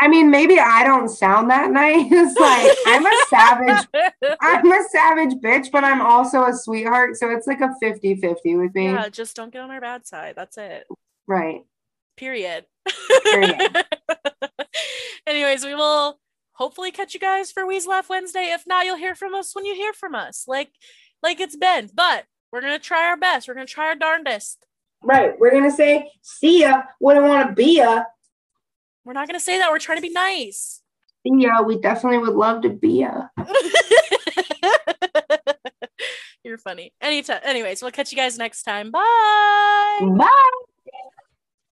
I mean, maybe I don't sound that nice. like, I'm a savage. I'm a savage bitch, but I'm also a sweetheart. So it's like a 50 50 with me. yeah, just don't get on our bad side. That's it. Right. Period. Period. Anyways, we will hopefully catch you guys for We's Laugh Wednesday. If not, you'll hear from us when you hear from us. Like like it's been. But we're gonna try our best. We're gonna try our darndest. Right. We're going to say, see ya. Wouldn't want to be ya. We're not gonna say that. We're trying to be nice. Yeah. We definitely would love to be ya. You're funny. Anytime. Anyways, we'll catch you guys next time. Bye. Bye.